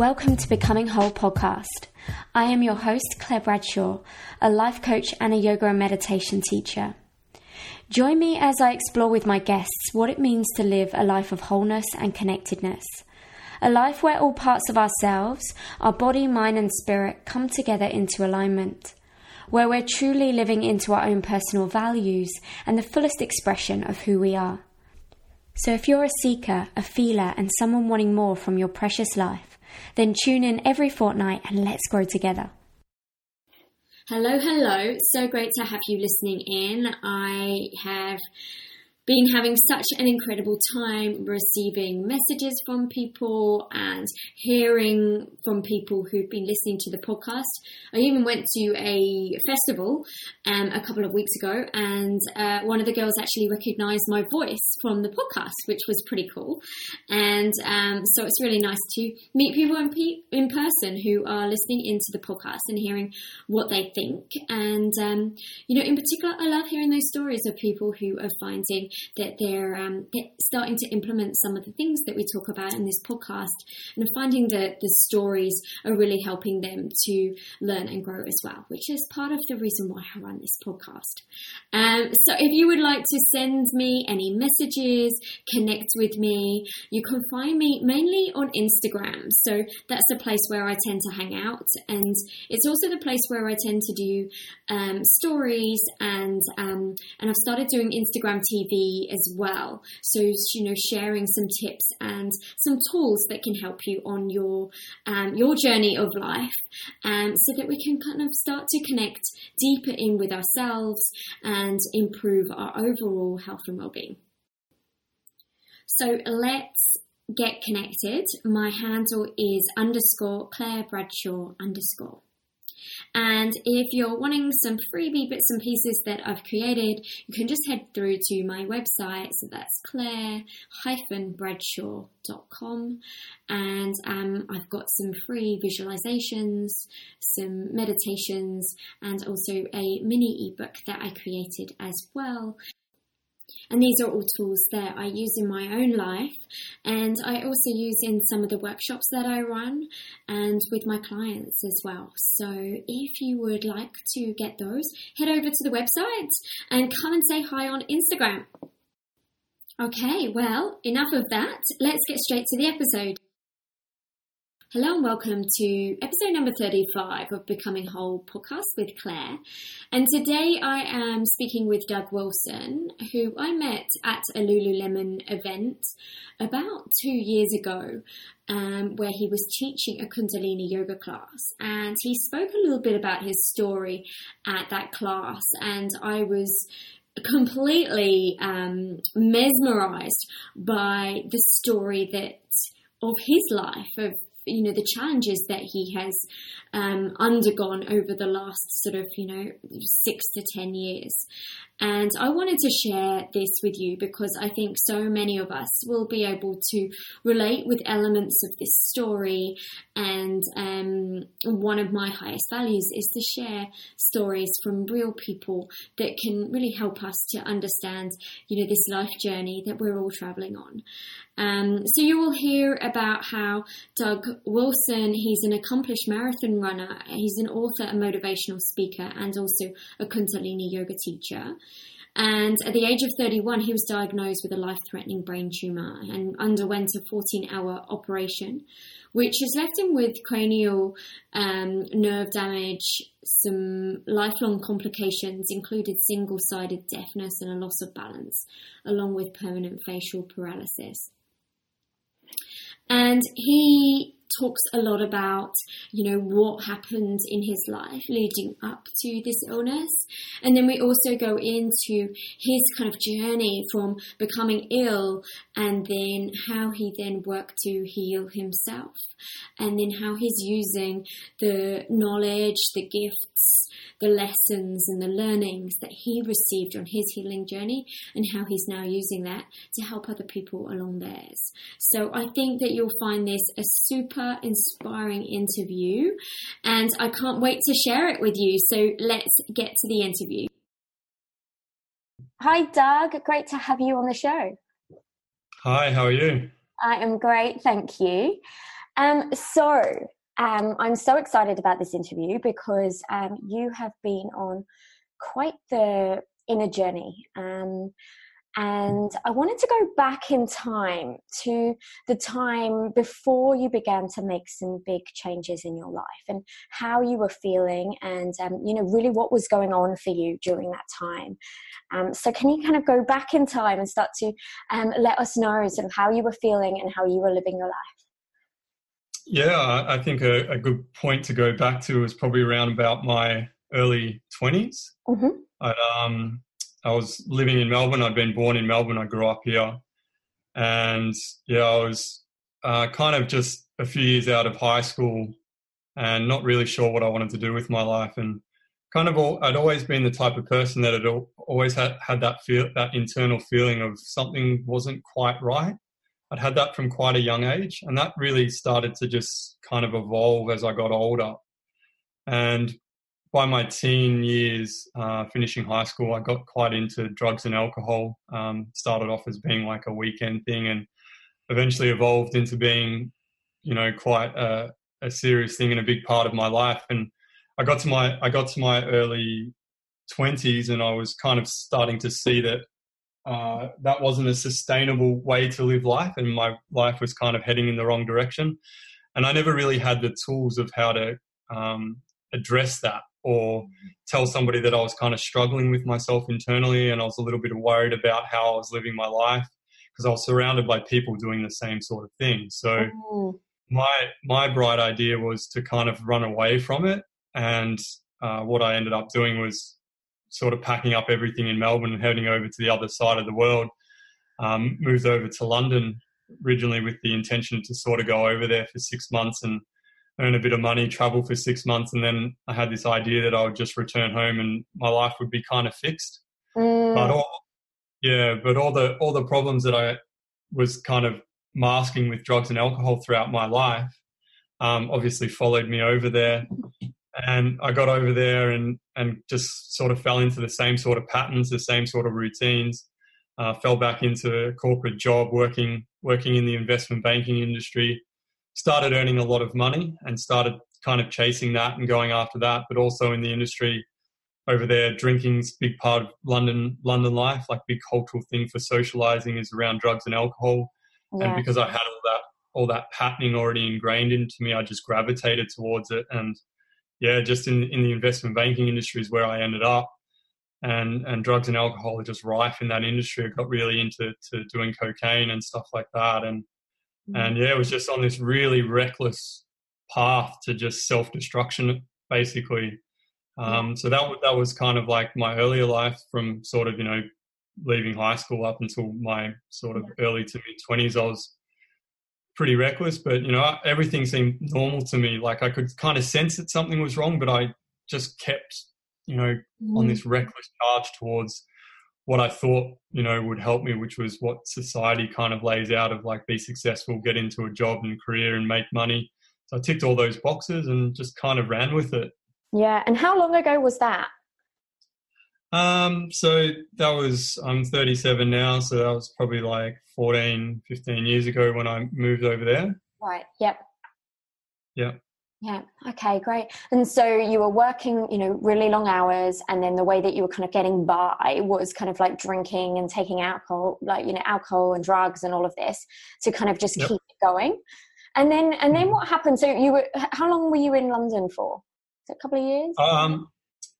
Welcome to Becoming Whole podcast. I am your host, Claire Bradshaw, a life coach and a yoga and meditation teacher. Join me as I explore with my guests what it means to live a life of wholeness and connectedness. A life where all parts of ourselves, our body, mind, and spirit come together into alignment. Where we're truly living into our own personal values and the fullest expression of who we are. So, if you're a seeker, a feeler, and someone wanting more from your precious life, then tune in every fortnight and let's grow together. Hello, hello. So great to have you listening in. I have been having such an incredible time receiving messages from people and hearing from people who've been listening to the podcast. I even went to a festival um, a couple of weeks ago, and uh, one of the girls actually recognized my voice from the podcast, which was pretty cool. And um, so it's really nice to meet people in, pe- in, person who are listening into the podcast and hearing what they think. And, um, you know, in particular, I love hearing those stories of people who are finding that they're, um, starting to implement some of the things that we talk about in this podcast and finding that the stories are really helping them to learn and grow as well, which is part of the reason why I run this podcast. Um, so if you would like to send me any messages, connect with me, you can find me mainly on Instagram. So that's the place where I tend to hang out. And it's also the place where I tend to do um, stories and, um, and I've started doing Instagram TV as well. So, you know, sharing some tips and some tools that can help you on your um, your journey of life, um, so that we can kind of start to connect deeper in with ourselves and improve our overall health and well-being. So let's get connected. My handle is underscore Claire Bradshaw underscore. And if you're wanting some freebie bits and pieces that I've created, you can just head through to my website. So that's claire-bradshaw.com. And um, I've got some free visualizations, some meditations, and also a mini ebook that I created as well. And these are all tools that I use in my own life and I also use in some of the workshops that I run and with my clients as well. So if you would like to get those, head over to the website and come and say hi on Instagram. Okay, well, enough of that. Let's get straight to the episode. Hello and welcome to episode number 35 of Becoming Whole podcast with Claire. And today I am speaking with Doug Wilson, who I met at a Lululemon event about two years ago, um, where he was teaching a Kundalini yoga class. And he spoke a little bit about his story at that class, and I was completely um, mesmerized by the story that of his life of you know the challenges that he has um, undergone over the last sort of you know six to ten years. And i wanted to share this with you because i think so many of us will be able to relate with elements of this story. And um, one of my highest values is to share stories from real people that can really help us to understand you know this life journey that we're all traveling on. Um, so you will hear about how Doug Wilson, he's an accomplished marathon runner, he's an author, a motivational speaker, and also a Kundalini yoga teacher. And at the age of 31, he was diagnosed with a life threatening brain tumor and underwent a 14 hour operation, which has left him with cranial um, nerve damage, some lifelong complications, included single sided deafness and a loss of balance, along with permanent facial paralysis. And he talks a lot about, you know, what happened in his life leading up to this illness. And then we also go into his kind of journey from becoming ill and then how he then worked to heal himself. And then how he's using the knowledge, the gifts, the lessons and the learnings that he received on his healing journey and how he's now using that to help other people along theirs. So I think that you'll find this a super inspiring interview and I can't wait to share it with you. So let's get to the interview. Hi, Doug. Great to have you on the show. Hi, how are you? I am great, thank you. Um, so um, I'm so excited about this interview because um, you have been on quite the inner journey. Um, and I wanted to go back in time to the time before you began to make some big changes in your life and how you were feeling, and um, you know, really what was going on for you during that time. Um, so, can you kind of go back in time and start to um, let us know sort of how you were feeling and how you were living your life? Yeah, I think a, a good point to go back to was probably around about my early 20s. Mm-hmm. I'd, um, I was living in Melbourne. I'd been born in Melbourne. I grew up here. And yeah, I was uh, kind of just a few years out of high school and not really sure what I wanted to do with my life. And kind of, all, I'd always been the type of person that had always had, had that feel, that internal feeling of something wasn't quite right. I'd had that from quite a young age, and that really started to just kind of evolve as I got older. And by my teen years, uh, finishing high school, I got quite into drugs and alcohol. Um, started off as being like a weekend thing, and eventually evolved into being, you know, quite a, a serious thing and a big part of my life. And I got to my I got to my early twenties, and I was kind of starting to see that uh, that wasn't a sustainable way to live life, and my life was kind of heading in the wrong direction. And I never really had the tools of how to um, address that or tell somebody that I was kind of struggling with myself internally and I was a little bit worried about how I was living my life because I was surrounded by people doing the same sort of thing. So oh. my my bright idea was to kind of run away from it and uh, what I ended up doing was sort of packing up everything in Melbourne and heading over to the other side of the world. Um, moved over to London originally with the intention to sort of go over there for six months and earn a bit of money, travel for six months, and then I had this idea that I would just return home and my life would be kind of fixed. Mm. But all, yeah, but all the all the problems that I was kind of masking with drugs and alcohol throughout my life, um, obviously followed me over there. And I got over there and and just sort of fell into the same sort of patterns, the same sort of routines. Uh, fell back into a corporate job, working working in the investment banking industry started earning a lot of money and started kind of chasing that and going after that, but also in the industry over there, drinking's big part of London London life. Like big cultural thing for socializing is around drugs and alcohol. Yeah. And because I had all that all that patterning already ingrained into me, I just gravitated towards it. And yeah, just in in the investment banking industry is where I ended up. And and drugs and alcohol are just rife in that industry. I got really into to doing cocaine and stuff like that. And and yeah, it was just on this really reckless path to just self destruction, basically. Um, so that that was kind of like my earlier life from sort of you know leaving high school up until my sort of early to mid twenties. I was pretty reckless, but you know everything seemed normal to me. Like I could kind of sense that something was wrong, but I just kept you know on this reckless charge towards what I thought, you know, would help me, which was what society kind of lays out of like be successful, get into a job and career and make money. So I ticked all those boxes and just kind of ran with it. Yeah. And how long ago was that? Um, so that was, I'm 37 now. So that was probably like 14, 15 years ago when I moved over there. Right. Yep. Yep. Yeah. Okay, great. And so you were working, you know, really long hours and then the way that you were kind of getting by was kind of like drinking and taking alcohol, like, you know, alcohol and drugs and all of this to kind of just yep. keep it going. And then and then mm-hmm. what happened? So you were how long were you in London for? a couple of years? Um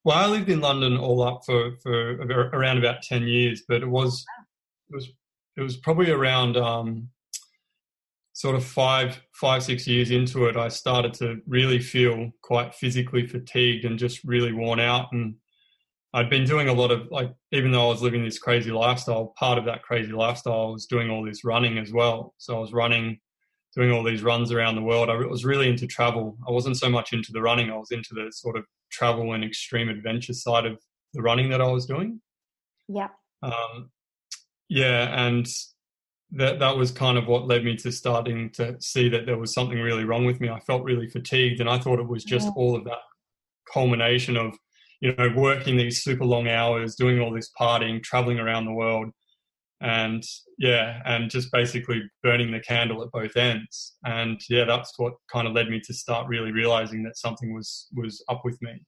well, I lived in London all up for, for around about 10 years, but it was, it was, it was probably around, um, sort of five five six years into it i started to really feel quite physically fatigued and just really worn out. And i'd been doing a lot of like even though i was living this crazy lifestyle part of that crazy lifestyle was doing all this running as well. So i was running doing all these runs around the world. I was really into travel. I wasn't so much into the running. I was into the sort of travel and extreme adventure side of the running that i was doing. Yeah um, yeah and that that was kind of what led me to starting to see that there was something really wrong with me. I felt really fatigued, and I thought it was just yeah. all of that culmination of you know working these super long hours, doing all this partying, traveling around the world, and yeah, and just basically burning the candle at both ends. And yeah, that's what kind of led me to start really realizing that something was was up with me.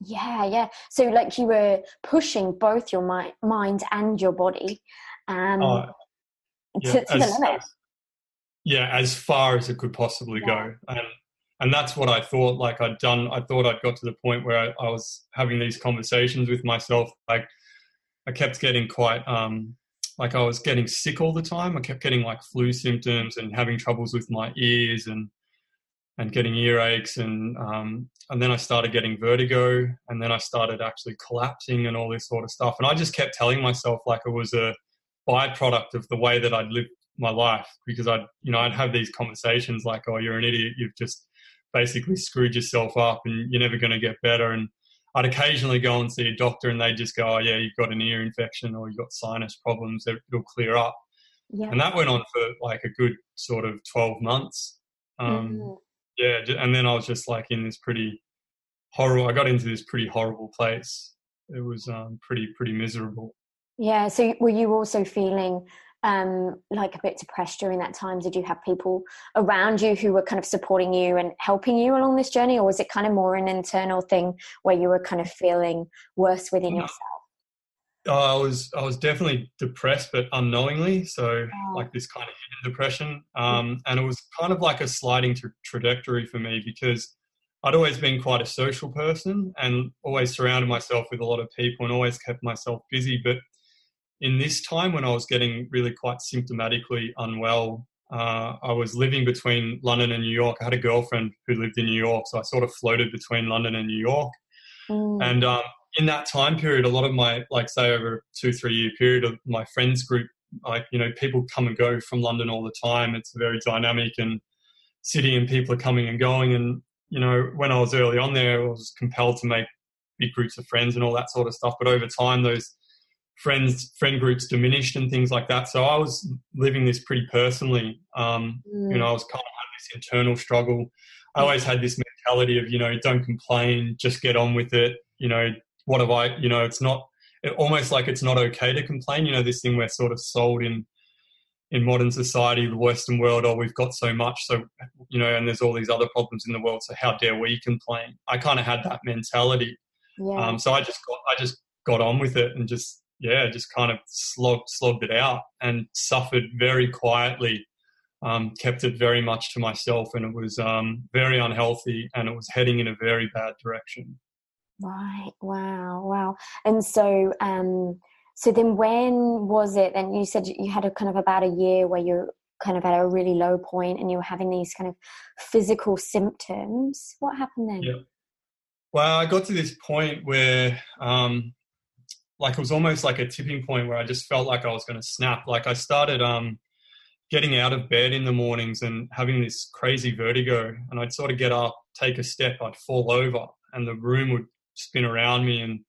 Yeah, yeah. So like you were pushing both your mi- mind and your body um, uh, yeah, to, to as, the limit. Yeah, as far as it could possibly yeah. go, and and that's what I thought. Like I'd done, I thought I'd got to the point where I, I was having these conversations with myself. Like I kept getting quite um, like I was getting sick all the time. I kept getting like flu symptoms and having troubles with my ears and and getting earaches and um, and then I started getting vertigo and then I started actually collapsing and all this sort of stuff. And I just kept telling myself like it was a byproduct of the way that I'd lived my life because I'd you know I'd have these conversations like oh you're an idiot you've just basically screwed yourself up and you're never going to get better and I'd occasionally go and see a doctor and they'd just go, oh, yeah, you've got an ear infection or you've got sinus problems, it'll clear up. Yeah. And that went on for like a good sort of 12 months. Um, mm-hmm. Yeah. And then I was just like in this pretty horrible, I got into this pretty horrible place. It was um, pretty, pretty miserable. Yeah. So were you also feeling um, like a bit depressed during that time? Did you have people around you who were kind of supporting you and helping you along this journey, or was it kind of more an internal thing where you were kind of feeling worse within yourself? I was I was definitely depressed, but unknowingly. So oh. like this kind of hidden depression, um, and it was kind of like a sliding tra- trajectory for me because I'd always been quite a social person and always surrounded myself with a lot of people and always kept myself busy. But in this time when I was getting really quite symptomatically unwell, uh, I was living between London and New York. I had a girlfriend who lived in New York, so I sort of floated between London and New York. Mm. And um, in that time period, a lot of my, like, say, over a two, three year period, of my friends group, like, you know, people come and go from London all the time. It's a very dynamic and city, and people are coming and going. And, you know, when I was early on there, I was compelled to make big groups of friends and all that sort of stuff. But over time, those friends friend groups diminished and things like that. So I was living this pretty personally. Um, mm. You know, I was kind of had this internal struggle. I always had this mentality of you know, don't complain, just get on with it. You know, what have I? You know, it's not it, almost like it's not okay to complain. You know, this thing we're sort of sold in in modern society, the Western world, oh, we've got so much, so you know, and there's all these other problems in the world. So how dare we complain? I kind of had that mentality. Yeah. Um, so I just got I just got on with it and just yeah, just kind of slogged, slogged it out and suffered very quietly. Um, kept it very much to myself, and it was um, very unhealthy, and it was heading in a very bad direction. Right. Wow. Wow. And so, um, so then, when was it? And you said you had a kind of about a year where you're kind of at a really low point, and you were having these kind of physical symptoms. What happened then? Yeah. Well, I got to this point where um, like it was almost like a tipping point where I just felt like I was going to snap. Like I started um, getting out of bed in the mornings and having this crazy vertigo, and I'd sort of get up, take a step, I'd fall over, and the room would spin around me, and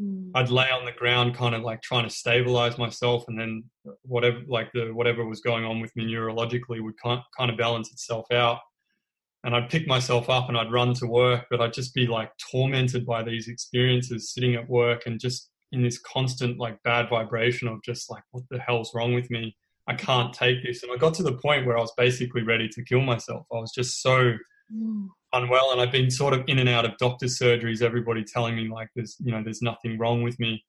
mm. I'd lay on the ground, kind of like trying to stabilize myself, and then whatever, like the whatever was going on with me neurologically would kind kind of balance itself out. And I'd pick myself up and I'd run to work, but I'd just be like tormented by these experiences sitting at work and just in this constant like bad vibration of just like what the hell's wrong with me? I can't take this. And i got to the point where i was basically ready to kill myself. I was just so mm. unwell and i've been sort of in and out of doctor's surgeries everybody telling me like there's you know there's nothing wrong with me.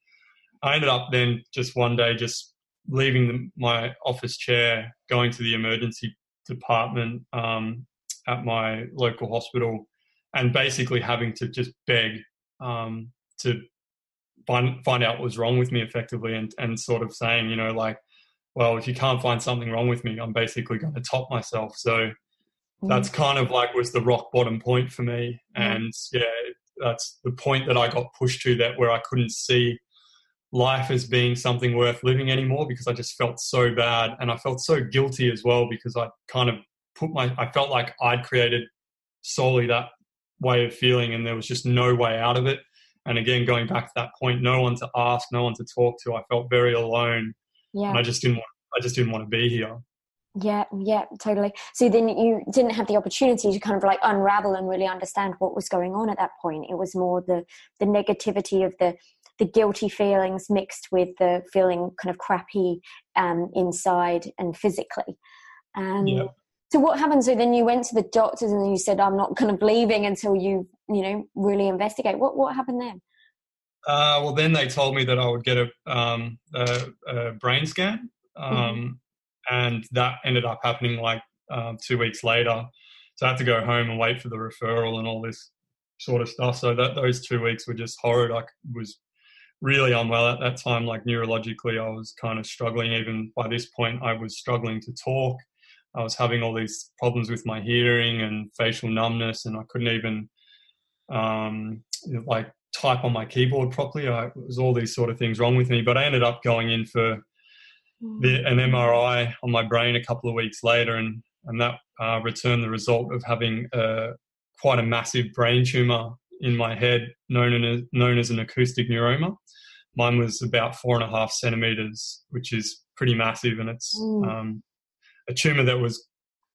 I ended up then just one day just leaving the, my office chair going to the emergency department um, at my local hospital and basically having to just beg um, to find find out what was wrong with me effectively and and sort of saying you know like well if you can't find something wrong with me i'm basically going to top myself. So mm. that's kind of like was the rock bottom point for me. And yeah that's the point that i got pushed to that where i couldn't see life as being something worth living anymore because i just felt so bad. And i felt so guilty as well because i kind of put my i felt like i'd created solely that way of feeling and there was just no way out of it and again, going back to that point, no one to ask, no one to talk to. I felt very alone. Yeah. And I just didn't want I just didn't want to be here. Yeah, yeah, totally. So then you didn't have the opportunity to kind of like unravel and really understand what was going on at that point. It was more the the negativity of the the guilty feelings mixed with the feeling kind of crappy um, inside and physically. Um, yeah. So what happened? So then you went to the doctors and you said, "I'm not kind of leaving until you, you know, really investigate." What what happened then? Uh, well, then they told me that I would get a, um, a, a brain scan, mm-hmm. um, mm-hmm. and that ended up happening like um, two weeks later. So I had to go home and wait for the referral and all this sort of stuff. So that those two weeks were just horrid. I was really unwell at that time. Like neurologically, I was kind of struggling. Even by this point, I was struggling to talk. I was having all these problems with my hearing and facial numbness, and I couldn't even um, like type on my keyboard properly. I, it was all these sort of things wrong with me. But I ended up going in for the, an MRI on my brain a couple of weeks later, and and that uh, returned the result of having a, quite a massive brain tumor in my head, known as known as an acoustic neuroma. Mine was about four and a half centimeters, which is pretty massive, and it's mm. um, a tumor that was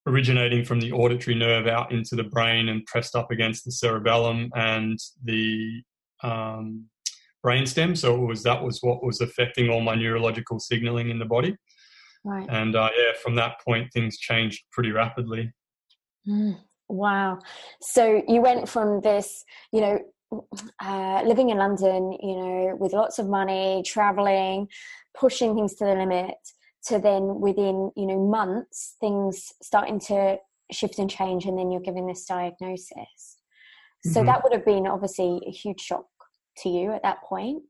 originating from the auditory nerve out into the brain and pressed up against the cerebellum and the um, brainstem. So it was that was what was affecting all my neurological signaling in the body. Right. And uh, yeah, from that point, things changed pretty rapidly. Mm, wow. So you went from this, you know, uh, living in London, you know, with lots of money, traveling, pushing things to the limit, to then within, you know, months, things starting to shift and change, and then you're given this diagnosis. So mm-hmm. that would have been obviously a huge shock to you at that point.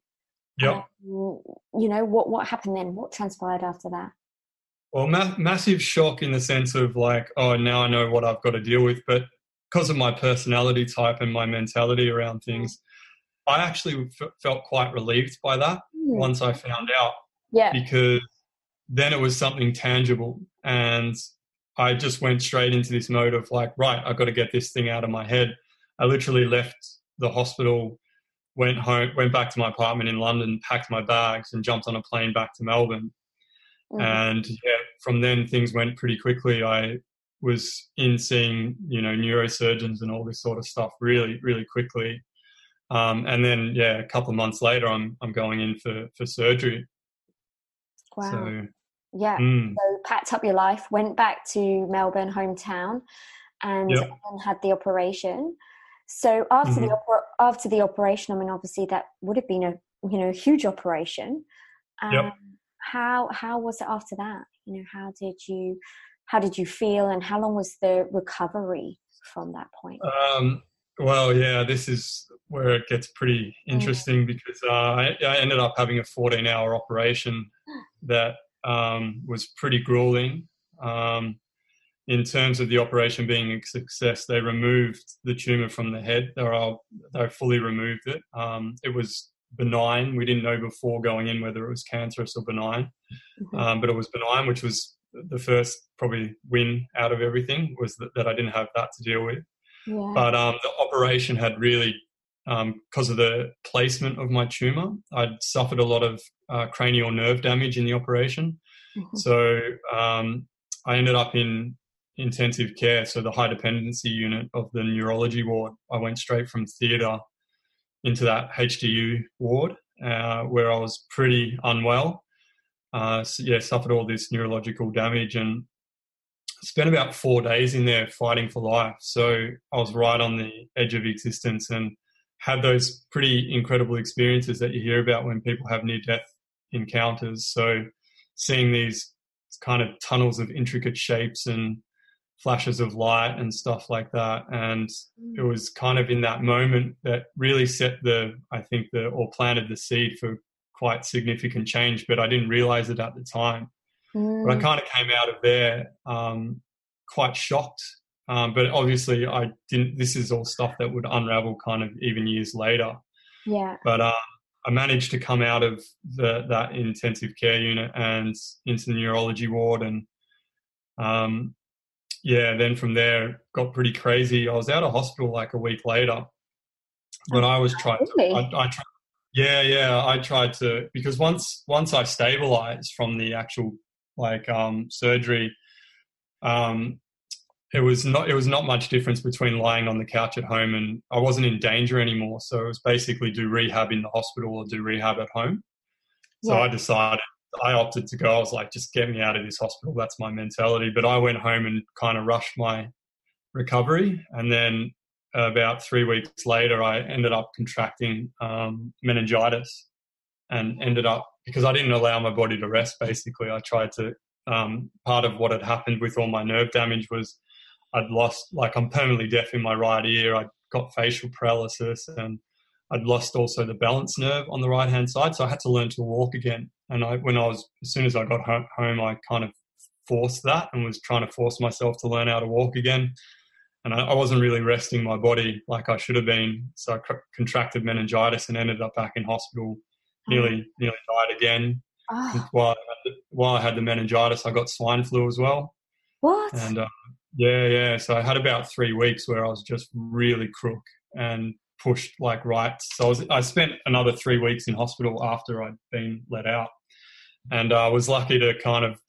Yeah. Um, you know what what happened then? What transpired after that? Well, ma- massive shock in the sense of like, oh, now I know what I've got to deal with. But because of my personality type and my mentality around things, I actually f- felt quite relieved by that mm. once I found out. Yeah. Because then it was something tangible. And I just went straight into this mode of like, right, I've got to get this thing out of my head. I literally left the hospital, went home, went back to my apartment in London, packed my bags, and jumped on a plane back to Melbourne. Mm-hmm. And yeah, from then things went pretty quickly. I was in seeing, you know, neurosurgeons and all this sort of stuff really, really quickly. Um, and then, yeah, a couple of months later, I'm I'm going in for for surgery. Wow. So, yeah. Mm. So packed up your life, went back to Melbourne, hometown, and yep. had the operation. So after mm-hmm. the opera, after the operation, I mean, obviously that would have been a you know a huge operation. Um, yep how how was it after that you know how did you how did you feel and how long was the recovery from that point um, well yeah this is where it gets pretty mm. interesting mm. because uh, I, I, ended up having a 14 hour operation that um, was pretty grueling um, in terms of the operation being a success they removed the tumor from the head they, were, they fully removed it um, it was benign. We didn't know before going in whether it was cancerous or benign, mm-hmm. um, but it was benign, which was the first probably win out of everything was that, that I didn't have that to deal with. Yeah. But um, the operation had really, because um, of the placement of my tumor, I'd suffered a lot of uh, cranial nerve damage in the operation. Mm-hmm. So um, I ended up in intensive care, so the high dependency unit of the neurology ward. I went straight from theatre into that HDU ward uh, where I was pretty unwell. Uh, so yeah, suffered all this neurological damage and spent about four days in there fighting for life. So I was right on the edge of existence and had those pretty incredible experiences that you hear about when people have near death encounters. So seeing these kind of tunnels of intricate shapes and flashes of light and stuff like that. And it mm. was kind of in that moment that really set the, I think, the or planted the seed for quite significant change. But I didn't realize it at the time. Mm. But I mm. kind of came out of there um, quite shocked. Um, but obviously, I didn't. This is all stuff that would unravel kind of even years later. Yeah. But um, I managed to come out of the, that intensive care unit and into the neurology ward and um, yeah, then from there got pretty crazy. I was out of hospital like a week later, but I was trying. Really? I, I tried. Yeah, yeah, I tried to because once once I stabilized from the actual like um, surgery, um, it was not it was not much difference between lying on the couch at home and I wasn't in danger anymore. So it was basically do rehab in the hospital or do rehab at home. So yeah. I decided I opted to go. I was like, just get me out of this hospital. That's my mentality. But I went home and kind of rushed my recovery, and then about three weeks later, I ended up contracting um, meningitis, and ended up because I didn't allow my body to rest. Basically, I tried to. Um, part of what had happened with all my nerve damage was I'd lost, like, I'm permanently deaf in my right ear. I got facial paralysis and I'd lost also the balance nerve on the right hand side. So I had to learn to walk again. And I, when I was, as soon as I got home, I kind of forced that and was trying to force myself to learn how to walk again. And I, I wasn't really resting my body like I should have been. So I contracted meningitis and ended up back in hospital. Nearly, oh. nearly died again. Oh. While, I the, while I had the meningitis, I got swine flu as well. What? And uh, yeah, yeah. So I had about three weeks where I was just really crook and pushed like right. So I, was, I spent another three weeks in hospital after I'd been let out, and I was lucky to kind of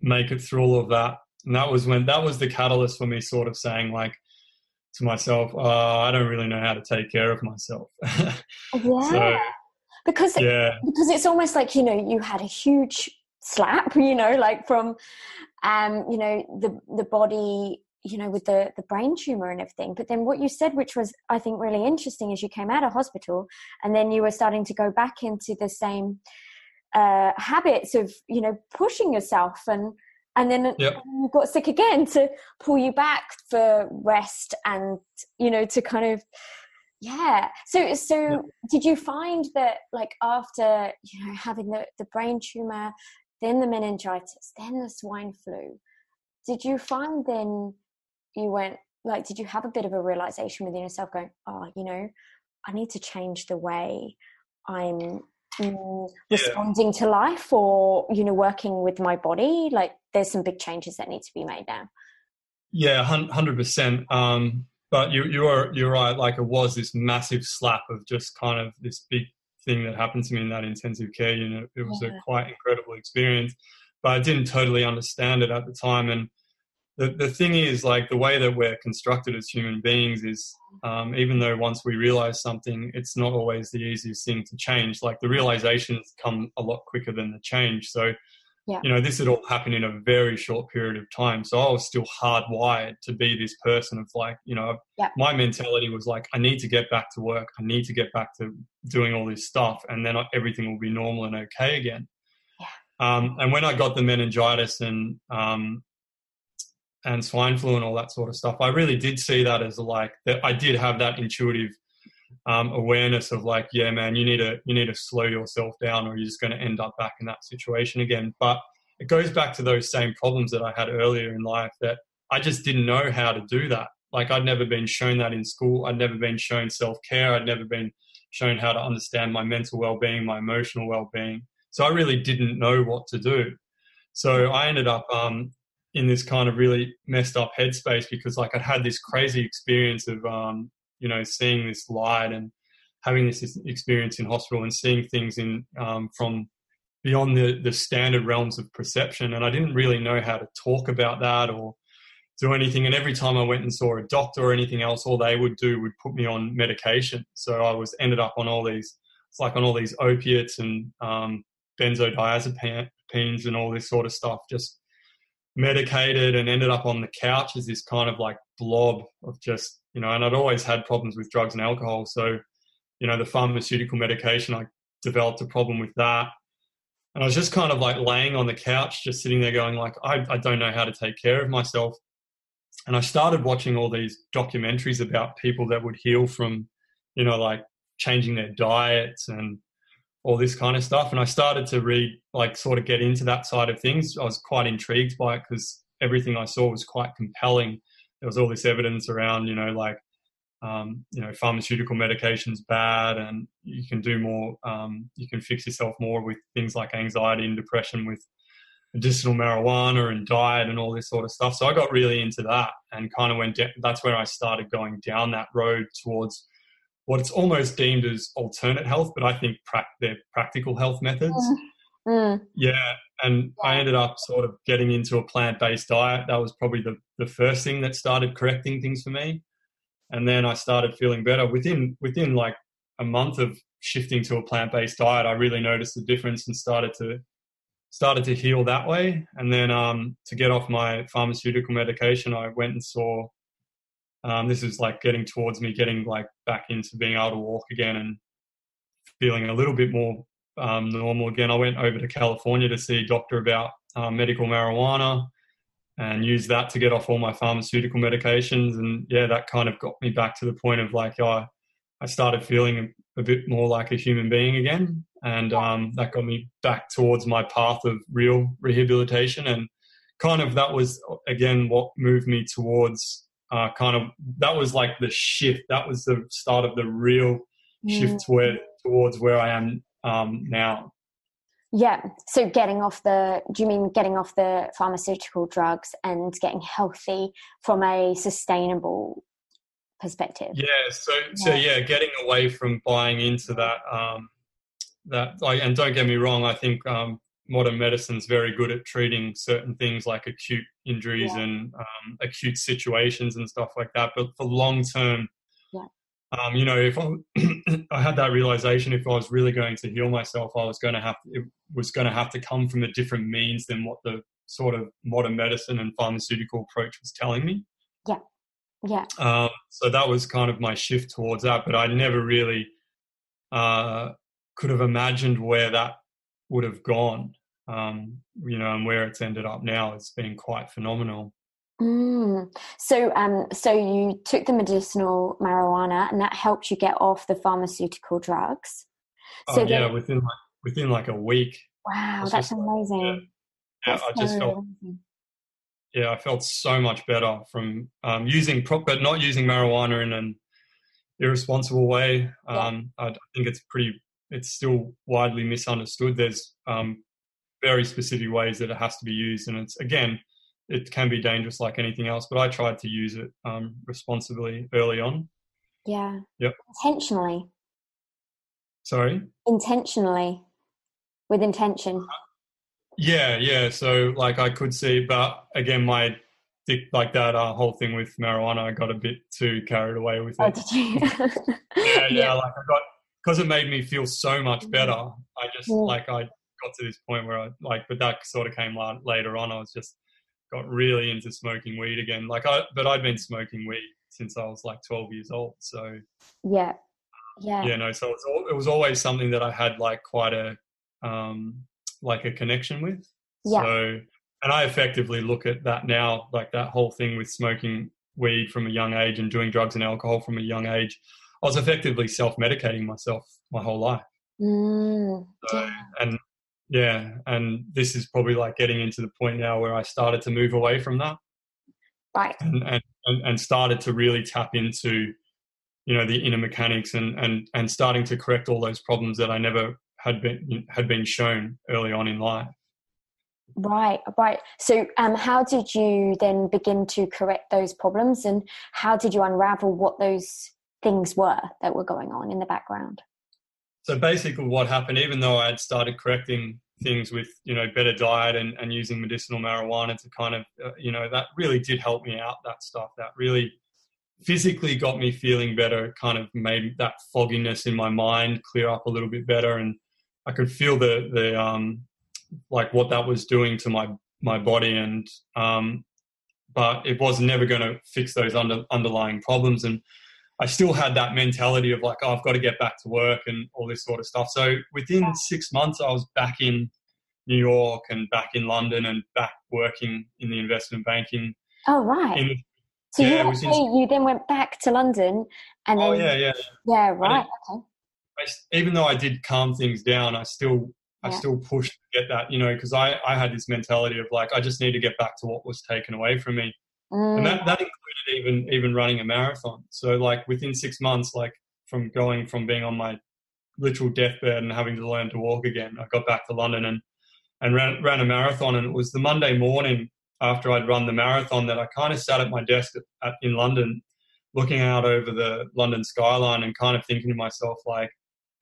make it through all of that. And that was when that was the catalyst for me, sort of saying like to myself, uh, I don't really know how to take care of myself. yeah. So, because yeah. because it's almost like you know you had a huge slap you know like from um you know the the body you know with the the brain tumor and everything but then what you said which was i think really interesting is you came out of hospital and then you were starting to go back into the same uh, habits of you know pushing yourself and and then yep. you got sick again to pull you back for rest and you know to kind of yeah so so yep. did you find that like after you know having the the brain tumor then the meningitis then the swine flu. Did you find then you went like did you have a bit of a realization within yourself going oh you know i need to change the way i'm mm, responding yeah. to life or you know working with my body? Like there's some big changes that need to be made now. Yeah 100% um but you you are you're right. Like it was this massive slap of just kind of this big thing that happened to me in that intensive care unit. It was yeah. a quite incredible experience but i didn't totally understand it at the time. And the, the thing is like the way that we're constructed as human beings is um, even though once we realize something it's not always the easiest thing to change. Like the realizations come a lot quicker than the change. So yeah. you know this had all happened in a very short period of time so i was still hardwired to be this person of like you know yeah. my mentality was like i need to get back to work i need to get back to doing all this stuff and then everything will be normal and okay again yeah. um, and when i got the meningitis and um, and swine flu and all that sort of stuff. I really did see that as like that. I did have that intuitive um, awareness of like, yeah, man, you need to you need to slow yourself down, or you're just going to end up back in that situation again. But it goes back to those same problems that I had earlier in life that I just didn't know how to do that. Like I'd never been shown that in school. I'd never been shown self care. I'd never been shown how to understand my mental well being, my emotional well being. So I really didn't know what to do. So I ended up um, in this kind of really messed up headspace because like I'd had this crazy experience of um, you know seeing this light and having this experience in hospital and seeing things in um, from beyond the the standard realms of perception. And I didn't really know how to talk about that or do anything. And every time I went and saw a doctor or anything else all they would do would put me on medication. So I was ended up on all these it's like on all these opiates and um, benzodiazepines and all this sort of stuff just medicated and ended up on the couch as this kind of like blob of just you know and i'd always had problems with drugs and alcohol so you know the pharmaceutical medication i developed a problem with that and i was just kind of like laying on the couch just sitting there going like i, I don't know how to take care of myself and i started watching all these documentaries about people that would heal from you know like changing their diets and all this kind of stuff. And I started to read, like, sort of get into that side of things. I was quite intrigued by it because everything I saw was quite compelling. There was all this evidence around, you know, like, um, you know, pharmaceutical medications bad, and you can do more. Um, you can fix yourself more with things like anxiety and depression with medicinal marijuana and diet and all this sort of stuff. So I got really into that and kind of went. that's where I started going down that road towards what it's almost deemed as alternate health, but I think pra- they're practical health methods. Mm. Mm. Yeah, and yeah. I ended up sort of getting into a plant based diet. That was probably the, the first thing that started correcting things for me. And then I started feeling better within within like a month of shifting to a plant based diet. I really noticed the difference and started to started to heal that way. And then um, to get off my pharmaceutical medication, I went and saw. Um, this is like getting towards me getting like back into being able to walk again and feeling a little bit more um, normal again. I went over to California to see a doctor about uh, medical marijuana and used that to get off all my pharmaceutical medications. And yeah, that kind of got me back to the point of like, I, I started feeling a, a bit more like a human being again. And um, that got me back towards my path of real rehabilitation. And kind of that was, again, what moved me towards uh, kind of, that was like the shift. That was the start of the real mm. shift where, towards where I am um, now. Yeah. So getting off the, do you mean getting off the pharmaceutical drugs and getting healthy from a sustainable perspective? Yeah. So, so yeah, getting away from buying into that, um, that like, and don't get me wrong, I think um, modern medicine is very good at treating certain things like acute injuries yeah. and um, acute situations and stuff like that. But for long term um, you know, if I, I, had that realization, if I was really going to heal myself, I was going to have to, it was going to have to come from a different means than what the sort of modern medicine and pharmaceutical approach was telling me. Yeah, yeah. Um, so that was kind of my shift towards that, but I never really uh, could have imagined where that would have gone. Um, you know, and where it's ended up now, it's been quite phenomenal. Mm. So, um, so you took the medicinal marijuana, and that helped you get off the pharmaceutical drugs. So oh, yeah, then, within like within like a week. Wow, that's just, amazing. Yeah, yeah I just so felt. Amazing. Yeah, I felt so much better from um, using prop, but not using marijuana in an irresponsible way. Um, yeah. I think it's pretty. It's still widely misunderstood. There's um, very specific ways that it has to be used, and it's again it can be dangerous like anything else, but I tried to use it um, responsibly early on. Yeah. Yep. Intentionally. Sorry? Intentionally. With intention. Yeah, yeah. So, like, I could see, but again, my dick like that uh, whole thing with marijuana, I got a bit too carried away with oh, it. Oh, did you? yeah, yeah, Like, I got, because it made me feel so much mm-hmm. better. I just, yeah. like, I got to this point where I, like, but that sort of came later on. I was just, got really into smoking weed again. Like I, but I'd been smoking weed since I was like 12 years old. So yeah, yeah, yeah. No, so it was, it was always something that I had like quite a, um, like a connection with. Yeah. So, and I effectively look at that now, like that whole thing with smoking weed from a young age and doing drugs and alcohol from a young age. I was effectively self-medicating myself my whole life. Mm, so, yeah. And yeah and this is probably like getting into the point now where i started to move away from that. Right. And and, and started to really tap into you know the inner mechanics and and and starting to correct all those problems that i never had been had been shown early on in life. Right right. So um how did you then begin to correct those problems and how did you unravel what those things were that were going on in the background? So basically what happened even though i had started correcting things with you know better diet and, and using medicinal marijuana to kind of uh, you know that really did help me out that stuff that really physically got me feeling better kind of made that fogginess in my mind clear up a little bit better and i could feel the the um like what that was doing to my my body and um but it was never going to fix those under, underlying problems and I still had that mentality of like, oh, I've got to get back to work and all this sort of stuff. So within six months, I was back in New York and back in London and back working in the investment banking. Oh, right. In, so yeah, you, actually, in, you then went back to London and oh, then. Oh, yeah, yeah. Yeah, right. okay. I, even though I did calm things down, I still I still pushed to get that, you know, because I, I had this mentality of like, I just need to get back to what was taken away from me. Mm. And that, mm. that even even running a marathon. So like within six months, like from going from being on my literal deathbed and having to learn to walk again, I got back to London and and ran ran a marathon. And it was the Monday morning after I'd run the marathon that I kind of sat at my desk at, at, in London, looking out over the London skyline and kind of thinking to myself like,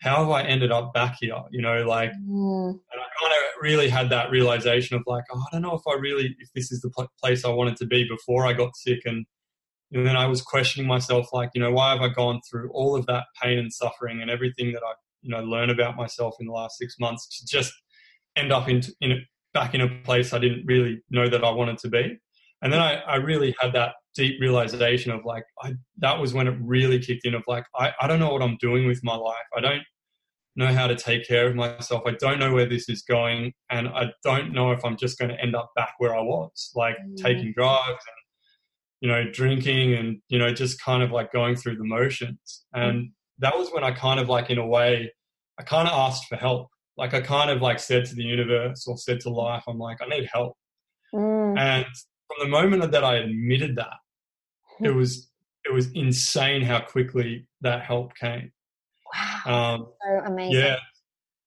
how have I ended up back here? You know, like, mm. and I kind of really had that realization of like, oh, I don't know if I really, if this is the place I wanted to be before I got sick. And, and then I was questioning myself, like, you know, why have I gone through all of that pain and suffering and everything that I, you know, learned about myself in the last six months to just end up in, in back in a place I didn't really know that I wanted to be. And then I, I really had that deep realization of like, I, that was when it really kicked in of like, I, I don't know what I'm doing with my life. I don't know how to take care of myself. I don't know where this is going, and I don't know if I'm just going to end up back where I was, like mm. taking drugs and you know drinking and you know just kind of like going through the motions. And mm. that was when I kind of like in a way, I kind of asked for help. Like I kind of like said to the universe or said to life, I'm like, I need help. Mm. And from the moment that I admitted that, it was it was insane how quickly that help came Wow. Um, so amazing. Yeah.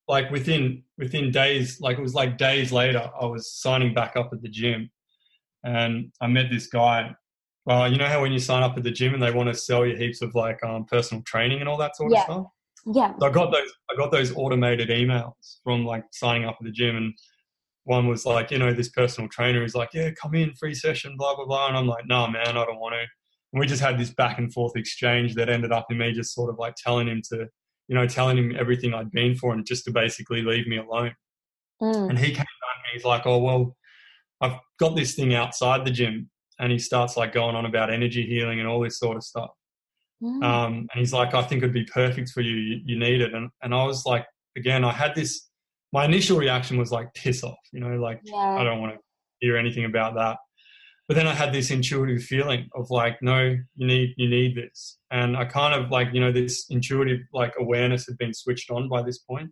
Like within within days, like it was like days later, I was signing back up at the gym, and I met this guy. Well, you know how when you sign up at the gym and they want to sell you heaps of like um, personal training and all that sort yeah. of stuff. Yeah. So I got those. I got those automated emails from like signing up at the gym, and one was like, you know, this personal trainer is like, yeah, come in, free session, blah blah blah, and I'm like, no, nah, man, I don't want to. And we just had this back and forth exchange that ended up in me just sort of like telling him to, you know, telling him everything I'd been for and just to basically leave me alone. Mm. And he came back and he's like, oh, well, I've got this thing outside the gym. And he starts like going on about energy healing and all this sort of stuff. Mm. Um, and he's like, I think it'd be perfect for you. you. You need it. And, and I was like, again, I had this, my initial reaction was like, piss off, you know, like, yeah. I don't want to hear anything about that but then I had this intuitive feeling of like, no, you need you need this, and I kind of like you know this intuitive like awareness had been switched on by this point,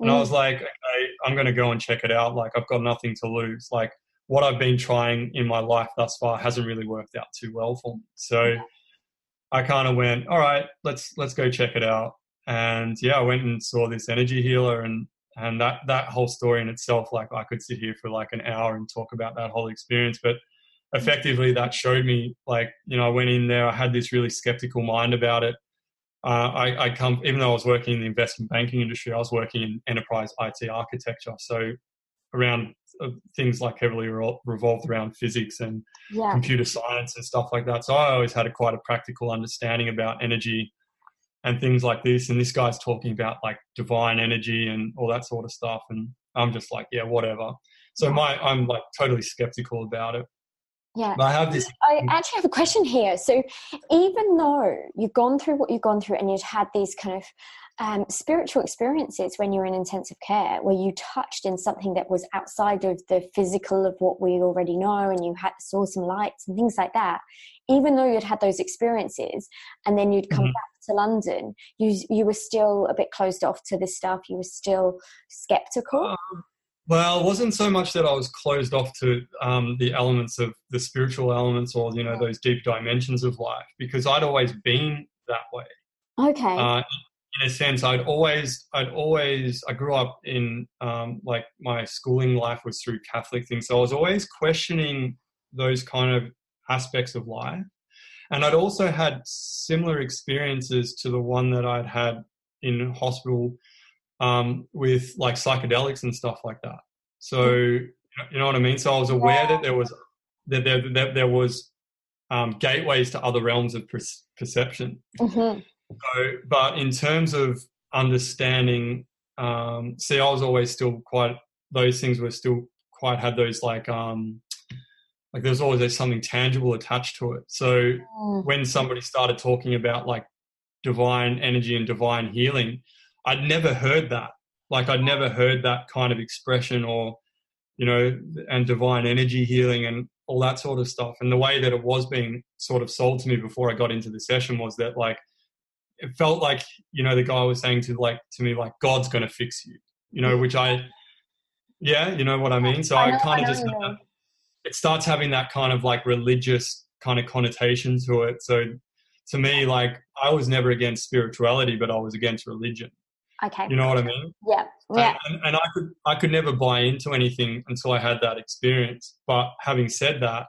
and mm. I was like, okay, I'm going to go and check it out. Like I've got nothing to lose. Like what I've been trying in my life thus far hasn't really worked out too well for me. So I kind of went, all right, let's let's go check it out. And yeah, I went and saw this energy healer, and and that that whole story in itself, like I could sit here for like an hour and talk about that whole experience, but effectively that showed me like you know i went in there i had this really skeptical mind about it uh, I, I, come even though i was working in the investment banking industry i was working in enterprise it architecture so around things like heavily re- revolved around physics and yeah. computer science and stuff like that so i always had a quite a practical understanding about energy and things like this and this guy's talking about like divine energy and all that sort of stuff and i'm just like yeah whatever so my i'm like totally skeptical about it yeah. But I have this. I actually have a question here. So, even though you've gone through what you've gone through and you've had these kind of um, spiritual experiences when you're in intensive care, where you touched in something that was outside of the physical of what we already know, and you had saw some lights and things like that, even though you'd had those experiences, and then you'd come mm-hmm. back to London, you you were still a bit closed off to this stuff. You were still skeptical. Um, well, it wasn't so much that I was closed off to um, the elements of the spiritual elements or, you know, those deep dimensions of life because I'd always been that way. Okay. Uh, in a sense, I'd always, I'd always, I grew up in, um, like, my schooling life was through Catholic things. So I was always questioning those kind of aspects of life. And I'd also had similar experiences to the one that I'd had in hospital um, with like psychedelics and stuff like that. So you know what I mean. So I was aware that there was that there that there was um, gateways to other realms of per- perception. Mm-hmm. So, but in terms of understanding, um, see, I was always still quite those things were still quite had those like um, like there's always something tangible attached to it. So mm. when somebody started talking about like divine energy and divine healing, I'd never heard that. Like I'd never heard that kind of expression or, you know, and divine energy healing and all that sort of stuff. And the way that it was being sort of sold to me before I got into the session was that like it felt like, you know, the guy was saying to like to me like God's gonna fix you. You know, which I yeah, you know what I mean? So I, I kind of just it starts having that kind of like religious kind of connotation to it. So to me, like I was never against spirituality, but I was against religion. Okay. You know what I mean? Yeah. Yeah. And, and, I could I could never buy into anything until I had that experience. But having said that,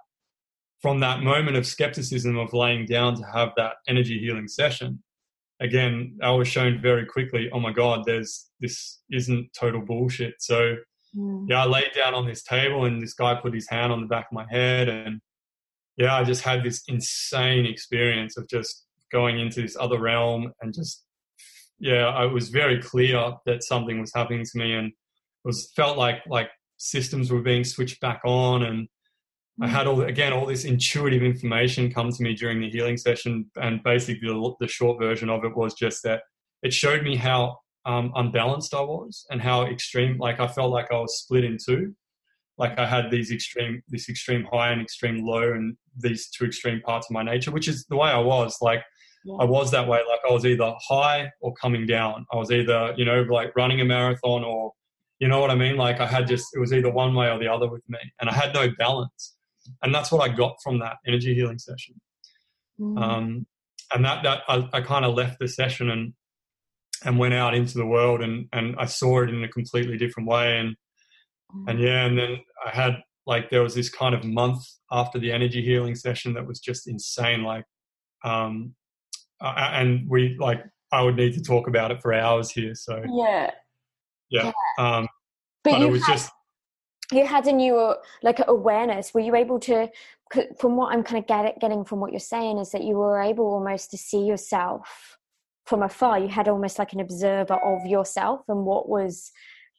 from that moment of skepticism of laying down to have that energy healing session, again, I was shown very quickly, oh my God, there's this isn't total bullshit. So mm. yeah, I laid down on this table and this guy put his hand on the back of my head and yeah, I just had this insane experience of just going into this other realm and just yeah, it was very clear that something was happening to me and it was felt like like systems were being switched back on and I had all again all this intuitive information come to me during the healing session, and basically the, the short version of it was just that it showed me how um, unbalanced I was and how extreme. Like I felt like I was split in two. Like I had these extreme, this extreme high and extreme low, and these two extreme parts of my nature, which is the way I was. Like yeah. I was that way. Like I was either high or coming down. I was either you know like running a marathon or you know what I mean. Like I had just it was either one way or the other with me, and I had no balance and that's what I got from that energy healing session. Mm. Um, and that that I, I kind of left the session and and went out into the world and and I saw it in a completely different way and mm. and yeah and then I had like there was this kind of month after the energy healing session that was just insane like um uh, and we like I would need to talk about it for hours here so yeah yeah, yeah. um but, but it was just you had a new like awareness were you able to from what i'm kind of get, getting from what you're saying is that you were able almost to see yourself from afar. You had almost like an observer of yourself and what was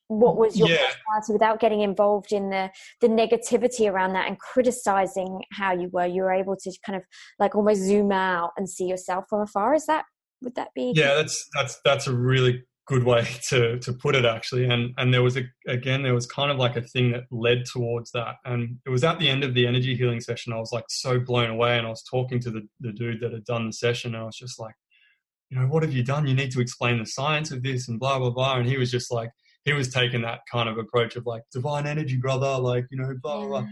what was your yeah. personality without getting involved in the the negativity around that and criticizing how you were. You were able to kind of like almost zoom out and see yourself from afar. Is that would that be yeah that's that's that's a really good way to to put it actually. And and there was a again there was kind of like a thing that led towards that. And it was at the end of the energy healing session i was like so blown away. And i was talking to the, the dude that had done the session and i was just like you know what have you done? You need to explain the science of this and blah blah blah. And he was just like he was taking that kind of approach of like divine energy brother like you know blah blah, blah.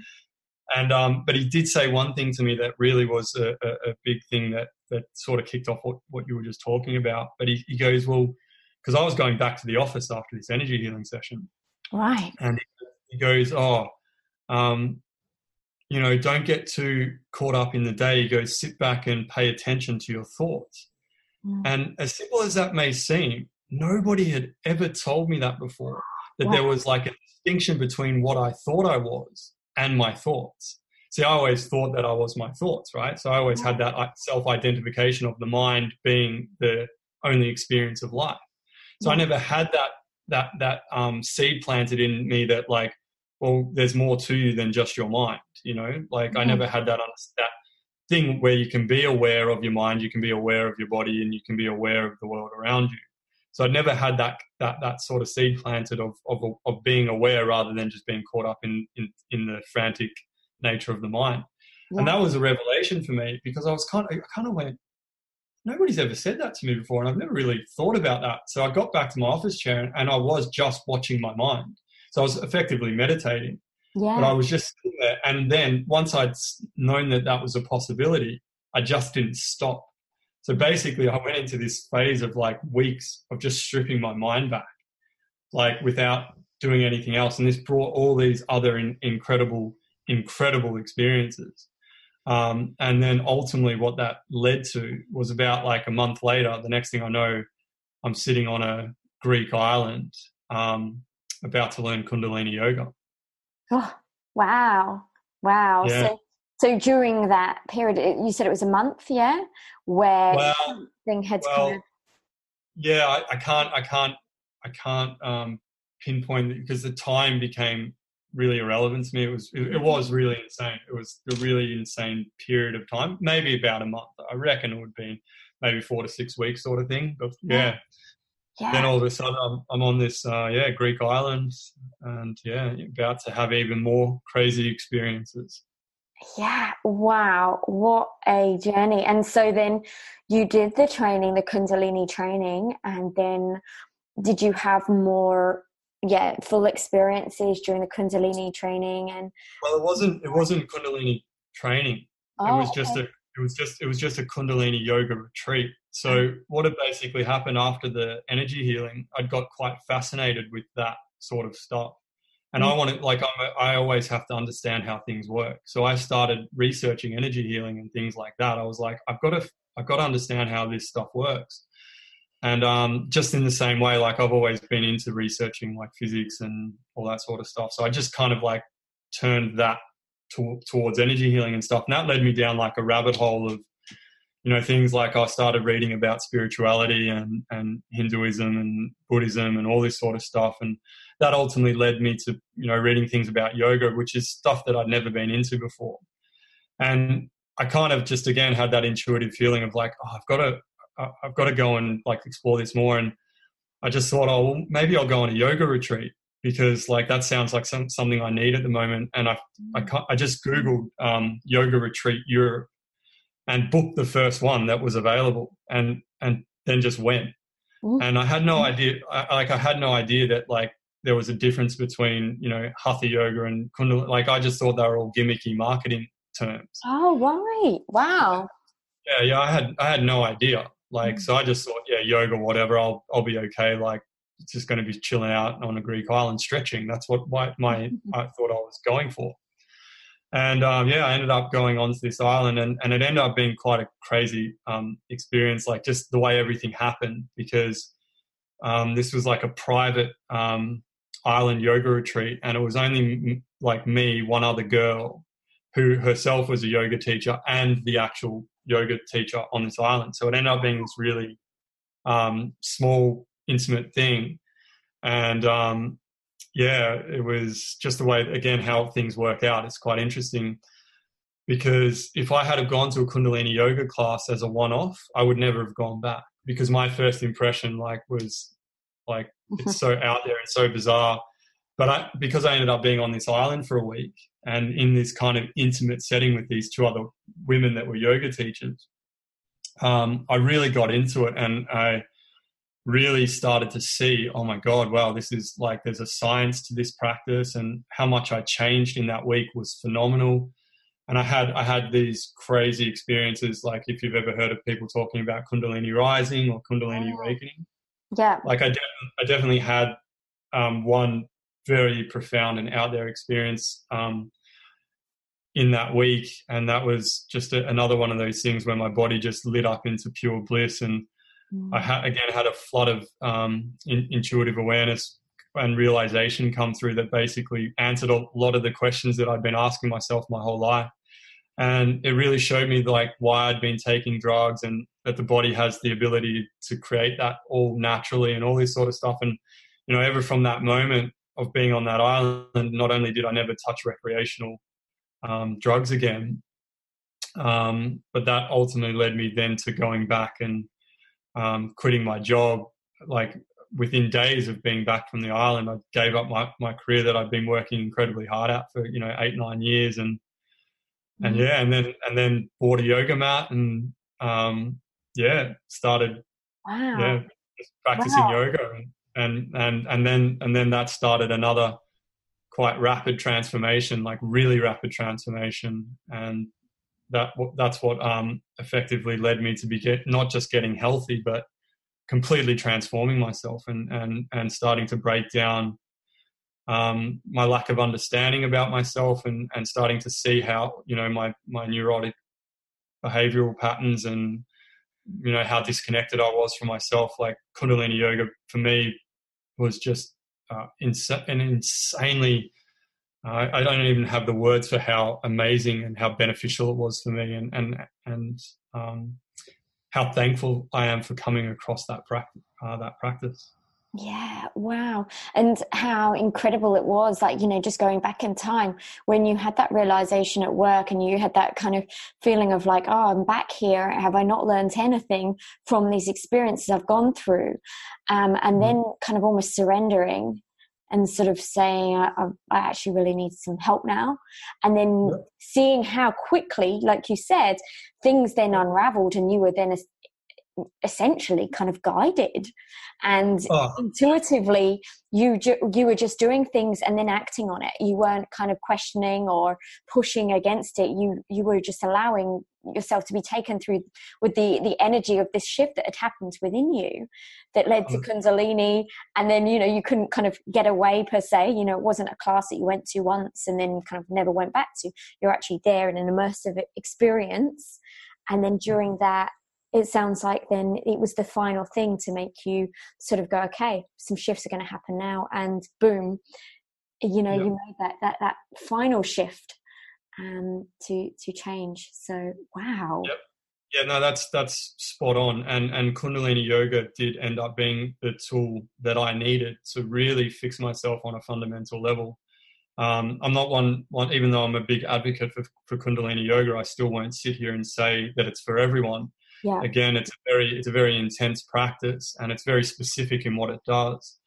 and um but he did say one thing to me that really was a, a, a big thing that that sort of kicked off what, what you were just talking about. But he, he goes well because I was going back to the office after this energy healing session. Right. And he goes, Oh, um, you know, don't get too caught up in the day. He goes, sit back and pay attention to your thoughts. Mm. And as simple as that may seem, nobody had ever told me that before. That wow. there was like a distinction between what I thought I was and my thoughts. See, I always thought that I was my thoughts, right? So I always had that self identification of the mind being the only experience of life. So I never had that that that um, seed planted in me that like, well, there's more to you than just your mind. You know, like mm-hmm. I never had that that thing where you can be aware of your mind, you can be aware of your body, and you can be aware of the world around you. So I'd never had that that that sort of seed planted of of of being aware rather than just being caught up in in, in the frantic nature of the mind. And that was a revelation for me because I was kind of I kind of went, nobody's ever said that to me before, and I've never really thought about that. So I got back to my office chair, and I was just watching my mind. So I was effectively meditating, yeah. but I was just sitting there. And then once I'd known that that was a possibility, I just didn't stop. So basically, I went into this phase of like weeks of just stripping my mind back, like without doing anything else. And this brought all these other in, incredible, incredible experiences. Um, and then ultimately, what that led to was about like a month later. The next thing I know, I'm sitting on a Greek island, um, about to learn Kundalini yoga. Oh, wow! Wow! Yeah. So, so during that period, you said it was a month, yeah, where well, something had well, kind of. Yeah, I, I, can't. I can't. I can't um, pinpoint because the time became really irrelevant to me. It was it, it, was really insane. It was a really insane period of time, maybe about a month. I reckon it would be maybe four to six weeks sort of thing. But yeah. yeah. Then all of a sudden, I'm, I'm on this, uh, yeah, Greek island, and yeah, about to have even more crazy experiences. Yeah, wow, what a journey! And so then you did the training, the Kundalini training, and then did you have more yeah full experiences during the kundalini training and well it wasn't it wasn't kundalini training oh, it was just okay. a it was just it was just a kundalini yoga retreat so mm. what had basically happened after the energy healing i'd got quite fascinated with that sort of stuff and mm. i wanted like I'm i always have to understand how things work so i started researching energy healing and things like that i was like i've got to i've got to understand how this stuff works and um, just in the same way, like I've always been into researching like physics and all that sort of stuff. So I just kind of like turned that to- towards energy healing and stuff. And that led me down like a rabbit hole of, you know, things like I started reading about spirituality and, and Hinduism and Buddhism and all this sort of stuff. And that ultimately led me to, you know, reading things about yoga, which is stuff that I'd never been into before. And I kind of just again had that intuitive feeling of like, oh, I've got to, I've got to go and like explore this more. And I just thought, oh, well, maybe I'll go on a yoga retreat because like that sounds like some, something I need at the moment. And I, I, I just Googled um, yoga retreat Europe and booked the first one that was available and, and then just went. Mm-hmm. And I had no idea, I, like I had no idea that like there was a difference between, you know, hatha yoga and kundalini. Like I just thought they were all gimmicky marketing terms. Oh, right. Wow. Yeah. Yeah. I had, I had no idea. Like, so I just thought, yeah, yoga, whatever, I'll, I'll be okay. Like, it's just going to be chilling out on a Greek island stretching. That's what my, my I thought I was going for. And um, yeah, I ended up going onto this island, and, and it ended up being quite a crazy um, experience, like just the way everything happened, because um, this was like a private um, island yoga retreat, and it was only like me, one other girl, who herself was a yoga teacher, and the actual yoga teacher on this island. So it ended up being this really um, small, intimate thing. And um, yeah, it was just the way, again, how things work out. It's quite interesting because if I had have gone to a Kundalini yoga class as a one off, I would never have gone back because my first impression like was like it's so out there and so bizarre. But I, because I ended up being on this island for a week and in this kind of intimate setting with these two other women that were yoga teachers, um, I really got into it and I really started to see, oh my God, wow, this is like there's a science to this practice and how much I changed in that week was phenomenal. And I had I had these crazy experiences, like if you've ever heard of people talking about Kundalini rising or Kundalini oh. awakening. Yeah. Like I, de- I definitely had um, one very profound and out there experience um, in that week. And that was just a, another one of those things where my body just lit up into pure bliss. And mm. I ha- again had a flood of um, in- intuitive awareness and realization come through that basically answered a lot of the questions that I'd been asking myself my whole life. And it really showed me like why I'd been taking drugs and that the body has the ability to create that all naturally and all this sort of stuff. And, you know, ever from that moment, of being on that island, not only did I never touch recreational um, drugs again, um, but that ultimately led me then to going back and um, quitting my job. Like within days of being back from the island, I gave up my, my career that I'd been working incredibly hard at for you know eight nine years, and and mm-hmm. yeah, and then and then bought a yoga mat and um, yeah started wow. yeah practicing wow. yoga and, and and and then and then that started another quite rapid transformation, like really rapid transformation, and that that's what um, effectively led me to be get, not just getting healthy, but completely transforming myself and and and starting to break down um, my lack of understanding about myself and and starting to see how you know my my neurotic behavioral patterns and you know how disconnected I was from myself. Like Kundalini yoga for me was just uh, ins- an insanely uh, I don't even have the words for how amazing and how beneficial it was for me, and and and um, how thankful I am for coming across that practice. Uh, that practice. Yeah, wow. And how incredible it was, like, you know, just going back in time when you had that realization at work and you had that kind of feeling of like, oh, I'm back here. Have I not learned anything from these experiences I've gone through? Um, and then kind of almost surrendering and sort of saying, I, I, actually really need some help now. And then yeah. seeing how quickly, like you said, things then unraveled and you were then essentially kind of guided. And oh. intuitively you ju- you were just doing things and then acting on it. You weren't kind of questioning or pushing against it. You you were just allowing yourself to be taken through with the the energy of this shift that had happened within you that led to oh. kundalini. And then you know you couldn't kind of get away per se. You know it wasn't a class that you went to once and then kind of never went back to. You're actually there in an immersive experience. And then during mm-hmm. that it sounds like then it was the final thing to make you sort of go, okay, some shifts are going to happen now, and boom, you know, you made that that that final shift um, to to change. So wow. Yep. Yeah, no, that's that's spot on. And and Kundalini yoga did end up being the tool that I needed to really fix myself on a fundamental level. Um, I'm not one, one, even though I'm a big advocate for, for Kundalini yoga, I still won't sit here and say that it's for everyone. Yeah. Again, it's a very it's a very intense practice, and it's very specific in what it does,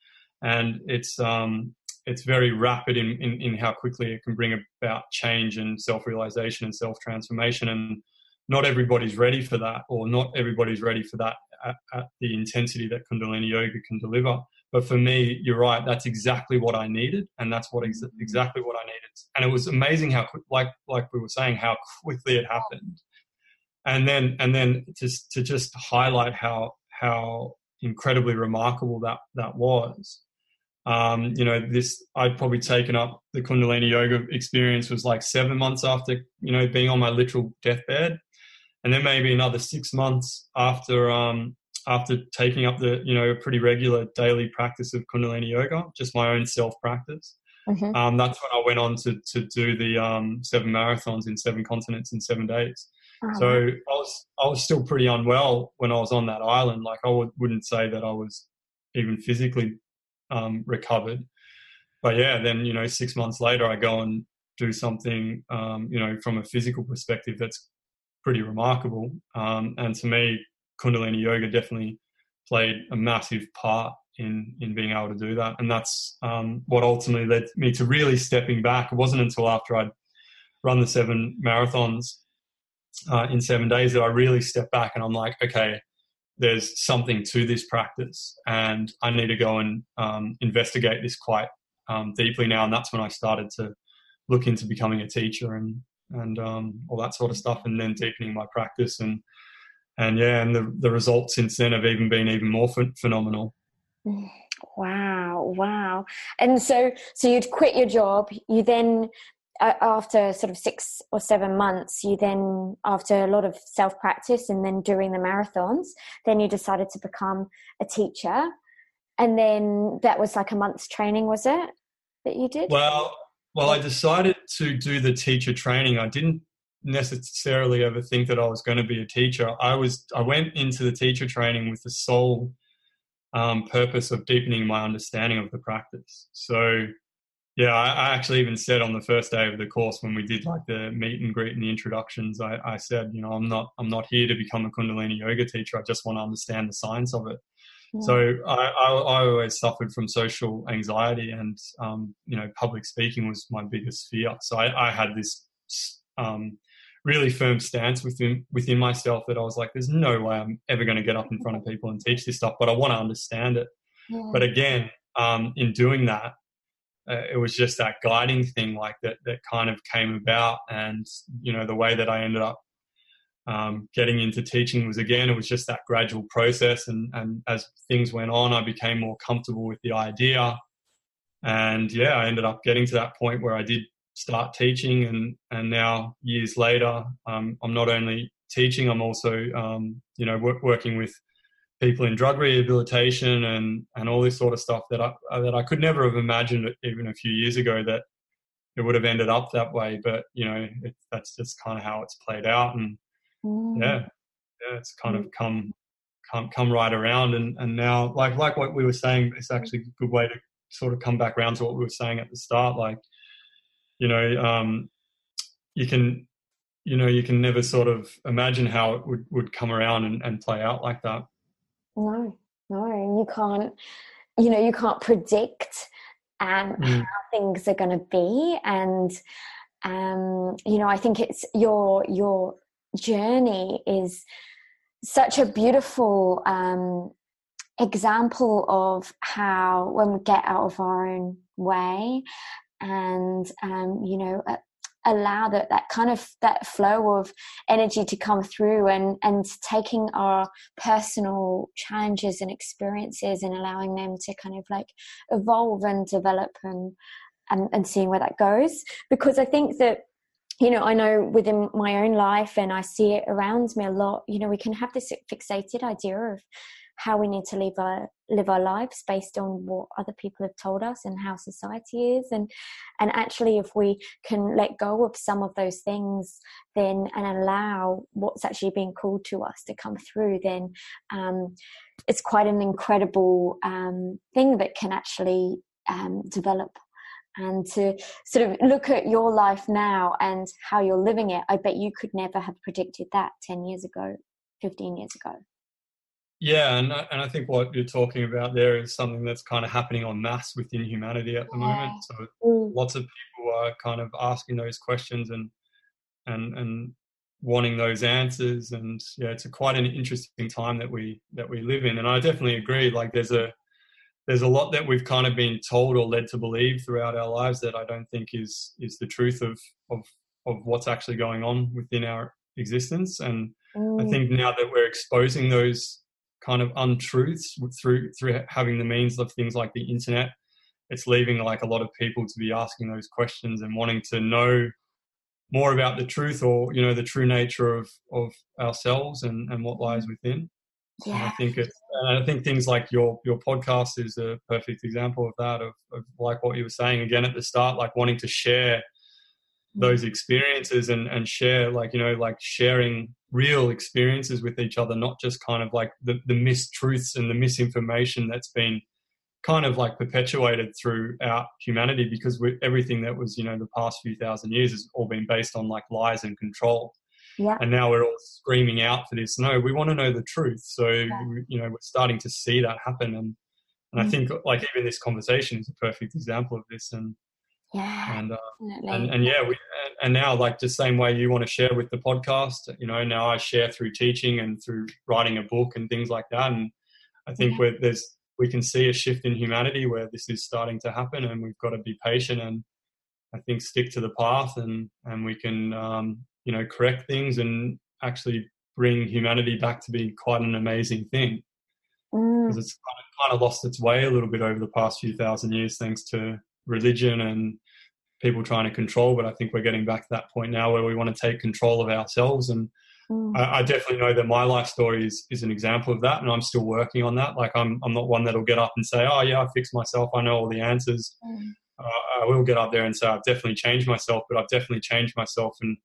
and it's um, it's very rapid in, in, in how quickly it can bring about change and self realization and self transformation. And not everybody's ready for that, or not everybody's ready for that at, at the intensity that Kundalini yoga can deliver. But for me, you're right. That's exactly what I needed, and that's what ex- exactly what I needed. And it was amazing how, like like we were saying, how quickly it happened. And then and then just to just highlight how how incredibly remarkable that that was. Um, you know, this I'd probably taken up the Kundalini yoga experience was like seven months after you know being on my literal deathbed, and then maybe another six months after um, after taking up the you know a pretty regular daily practice of Kundalini yoga, just my own self practice. Mm-hmm. Um, that's when I went on to to do the um, seven marathons in seven continents in seven days. Uh-huh. So I was I was still pretty unwell when I was on that island. Like I would, wouldn't say that I was even physically um, recovered, but yeah, then you know six months later I go and do something um, you know from a physical perspective that's pretty remarkable. Um, and to me, Kundalini yoga definitely played a massive part in in being able to do that, and that's um, what ultimately led me to really stepping back. It wasn't until after I'd run the seven marathons uh, in seven days that I really step back and I'm like, okay, there's something to this practice, and I need to go and um, investigate this quite um, deeply now. And that's when I started to look into becoming a teacher and and um, all that sort of stuff, and then deepening my practice and and yeah, and the the results since then have even been even more ph- phenomenal. Wow, wow! And so, so you'd quit your job. You then, after sort of six or seven months, you then, after a lot of self practice and then doing the marathons, then you decided to become a teacher. And then that was like a month's training, was it that you did? Well, well, I decided to do the teacher training. I didn't necessarily ever think that I was going to be a teacher. I was I went into the teacher training with the sole um, purpose of deepening my understanding of the practice. So yeah, I, I, actually even said on the first day of the course when we did like the meet and greet and the introductions, I, I said, you know, I'm not I'm not here to become a Kundalini yoga teacher. I just want to understand the science of it. Yeah. So I, I, I, always suffered from social anxiety, and um, you know, public speaking was my biggest fear. So I, I had this um, really firm stance within within myself that I was like, there's no way I'm ever going to get up in front of people and teach this stuff, but I want to understand it. Yeah. But again, um, in doing that, uh, it was just that guiding thing like that that kind of came about, and you know the way that I ended up um, getting into teaching was again it was just that gradual process, and and as things went on, I became more comfortable with the idea, and yeah, I ended up getting to that point where I did start teaching, and and now years later, um, I'm not only teaching, I'm also um, you know work, working with people in drug rehabilitation and and all this sort of stuff that I that I could never have imagined even a few years ago that it would have ended up that way. But you know, it, that's just kind of how it's played out, and mm. yeah, yeah, it's kind mm. of come come come right around, and and now like like what we were saying, it's actually a good way to sort of come back around to what we were saying at the start, like you know, um, you can, you know, you can never sort of imagine how it would, would come around and, and play out like that. No, no, you can't, you know, you can't predict um, mm. how things are going to be. And, um, you know, I think it's your, your journey is such a beautiful, um, example of how when we get out of our own way and um, you know allow that that kind of that flow of energy to come through and and taking our personal challenges and experiences and allowing them to kind of like evolve and develop and and, and seeing where that goes because i think that you know, I know within my own life, and I see it around me a lot. You know, we can have this fixated idea of how we need to live our live our lives based on what other people have told us and how society is. And and actually if we can let go of some of those things then and allow what's actually being called to us to come through then um, it's quite an incredible um, thing that can actually um, develop. And to sort of look at your life now and how you're living it i bet you could never have predicted that 10 years ago 15 years ago yeah, and and I think what you're talking about there is something that's kind of happening en masse within humanity at the yeah. moment. So mm. lots of people are kind of asking those questions and and and wanting those answers, and yeah, it's a quite an interesting time that we that we live in. And I definitely agree. Like there's a there's a lot that we've kind of been told or led to believe throughout our lives that I don't think is is the truth of of of what's actually going on within our existence. And mm. I think now that we're exposing those kind of untruths through through having the means of things like the internet. It's leaving like a lot of people to be asking those questions and wanting to know more about the truth or you know the true nature of of ourselves and and what lies within. Yeah. And I think it's and I think things like your your podcast is a perfect example of that of, of like what you were saying again at the start, like wanting to share those experiences and and share like you know like sharing real experiences with each other not just kind of like the the mistruths and the misinformation that's been kind of like perpetuated throughout humanity because we, everything that was you know the past few thousand years has all been based on like lies and control yeah. and now we're all screaming out for this no we want to know the truth so yeah. you know we're starting to see that happen and and mm-hmm. i think like even this conversation is a perfect example of this and yeah and uh, and, and, yeah we and, now like the same way you want to share with the podcast you know now i share through teaching and through writing a book and things like that and i think yeah. where there's we can see a shift in humanity where this is starting to happen and we've got to be patient and i think stick to the path and and we can um, you know correct things and actually bring humanity back to be quite an amazing thing because mm. it's kind of, kind of lost its way a little bit over the past few thousand years thanks to religion and people trying to control. But I think we're getting back to that point now where we want to take control of ourselves. And mm. I, I, definitely know that my life story is, is an example of that. And I'm still working on that. Like I'm, I'm not one that'll get up and say, oh yeah, I fixed myself. I know all the answers. Mm. Uh, I will get up there and say I've definitely changed myself, but I've definitely changed myself and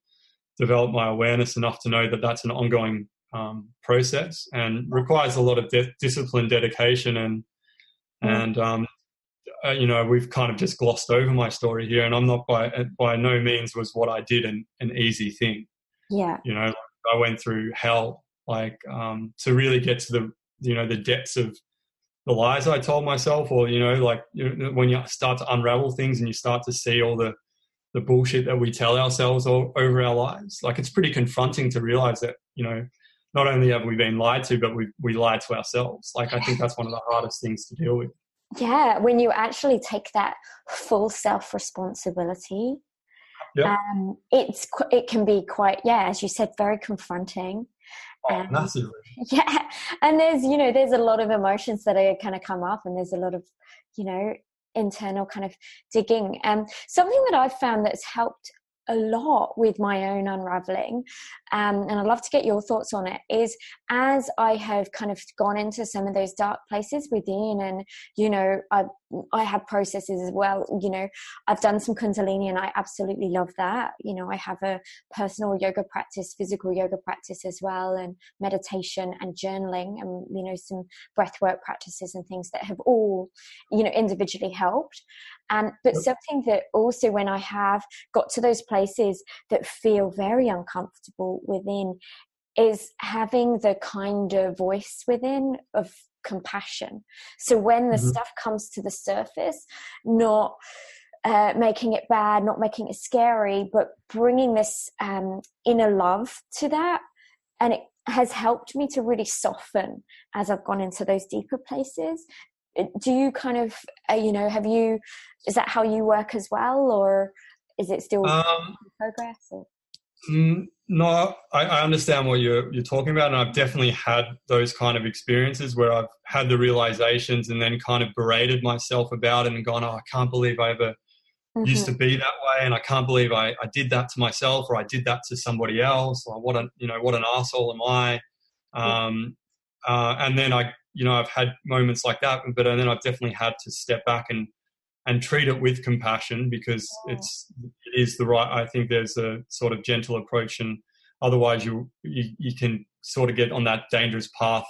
developed my awareness enough to know that that's an ongoing um, process and requires a lot of de- discipline, dedication, and mm. and um, uh, you know, we've kind of just glossed over my story here, and I'm not by by no means was what I did an, an easy thing. Yeah, you know, I went through hell, like um, to really get to the you know the depths of the lies I told myself, or you know, like you know, when you start to unravel things and you start to see all the the bullshit that we tell ourselves all, over our lives. Like it's pretty confronting to realize that you know not only have we been lied to, but we we lied to ourselves. Like I think that's one of the hardest things to deal with yeah when you actually take that full self responsibility yep. um, it's it can be quite yeah as you said very confronting oh, um, massively yeah and there's you know there's a lot of emotions that are kind of come up and there's a lot of you know internal kind of digging and um, something that i've found that's helped a lot with my own unraveling um, and i'd love to get your thoughts on it is as i have kind of gone into some of those dark places within and you know i i have processes as well you know i've done some kundalini and i absolutely love that you know i have a personal yoga practice physical yoga practice as well and meditation and journaling and you know some breath work practices and things that have all you know individually helped. And, but something that also, when I have got to those places that feel very uncomfortable within, is having the kind of voice within of compassion. So when the mm-hmm. stuff comes to the surface, not uh, making it bad, not making it scary, but bringing this um, inner love to that. And it has helped me to really soften as I've gone into those deeper places do you kind of uh, you know have you is that how you work as well or is it still um, progress or? No I, I, understand what you're you're talking about and i've definitely had those kind of experiences where i've had the realizations and then kind of berated myself about it and gone oh i can't believe i ever mm-hmm. used to be that way and I can't believe I, I did that to myself or I did that to somebody else or what a you know what an asshole am I um, uh, and then I you know I've had moments like that but and then I've definitely had to step back and and treat it with compassion because it's it is the right I think there's a sort of gentle approach and otherwise you you, you can sort of get on that dangerous path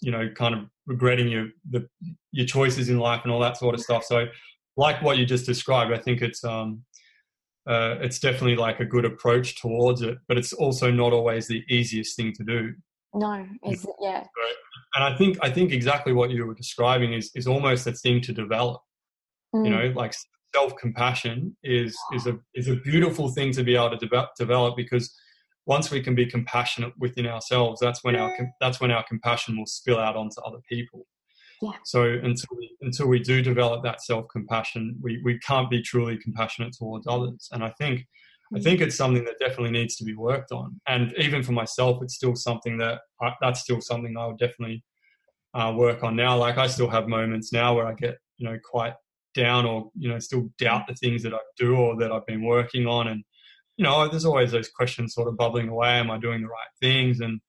you know kind of regretting your the your choices in life and all that sort of stuff. So like what you just described i think it's um uh, it's definitely like a good approach towards it but it's also not always the easiest thing to do. No is it? Yeah. And i think i think exactly what you were describing is is almost a thing to develop mm. you know like self-compassion is is a is a beautiful thing to be able to de- develop because once we can be compassionate within ourselves, that's when our that's when our compassion will spill out onto other people. Yeah. So until we, until we do develop that self compassion, we, we can't be truly compassionate towards others. And I think I think it's something that definitely needs to be worked on. And even for myself, it's still something that I, that's still something I would definitely uh, work on now. Like I still have moments now where I get you know quite down or you know still doubt the things that I do or that I've been working on and you know, there's always those questions sort of bubbling away. Am I doing the right things? And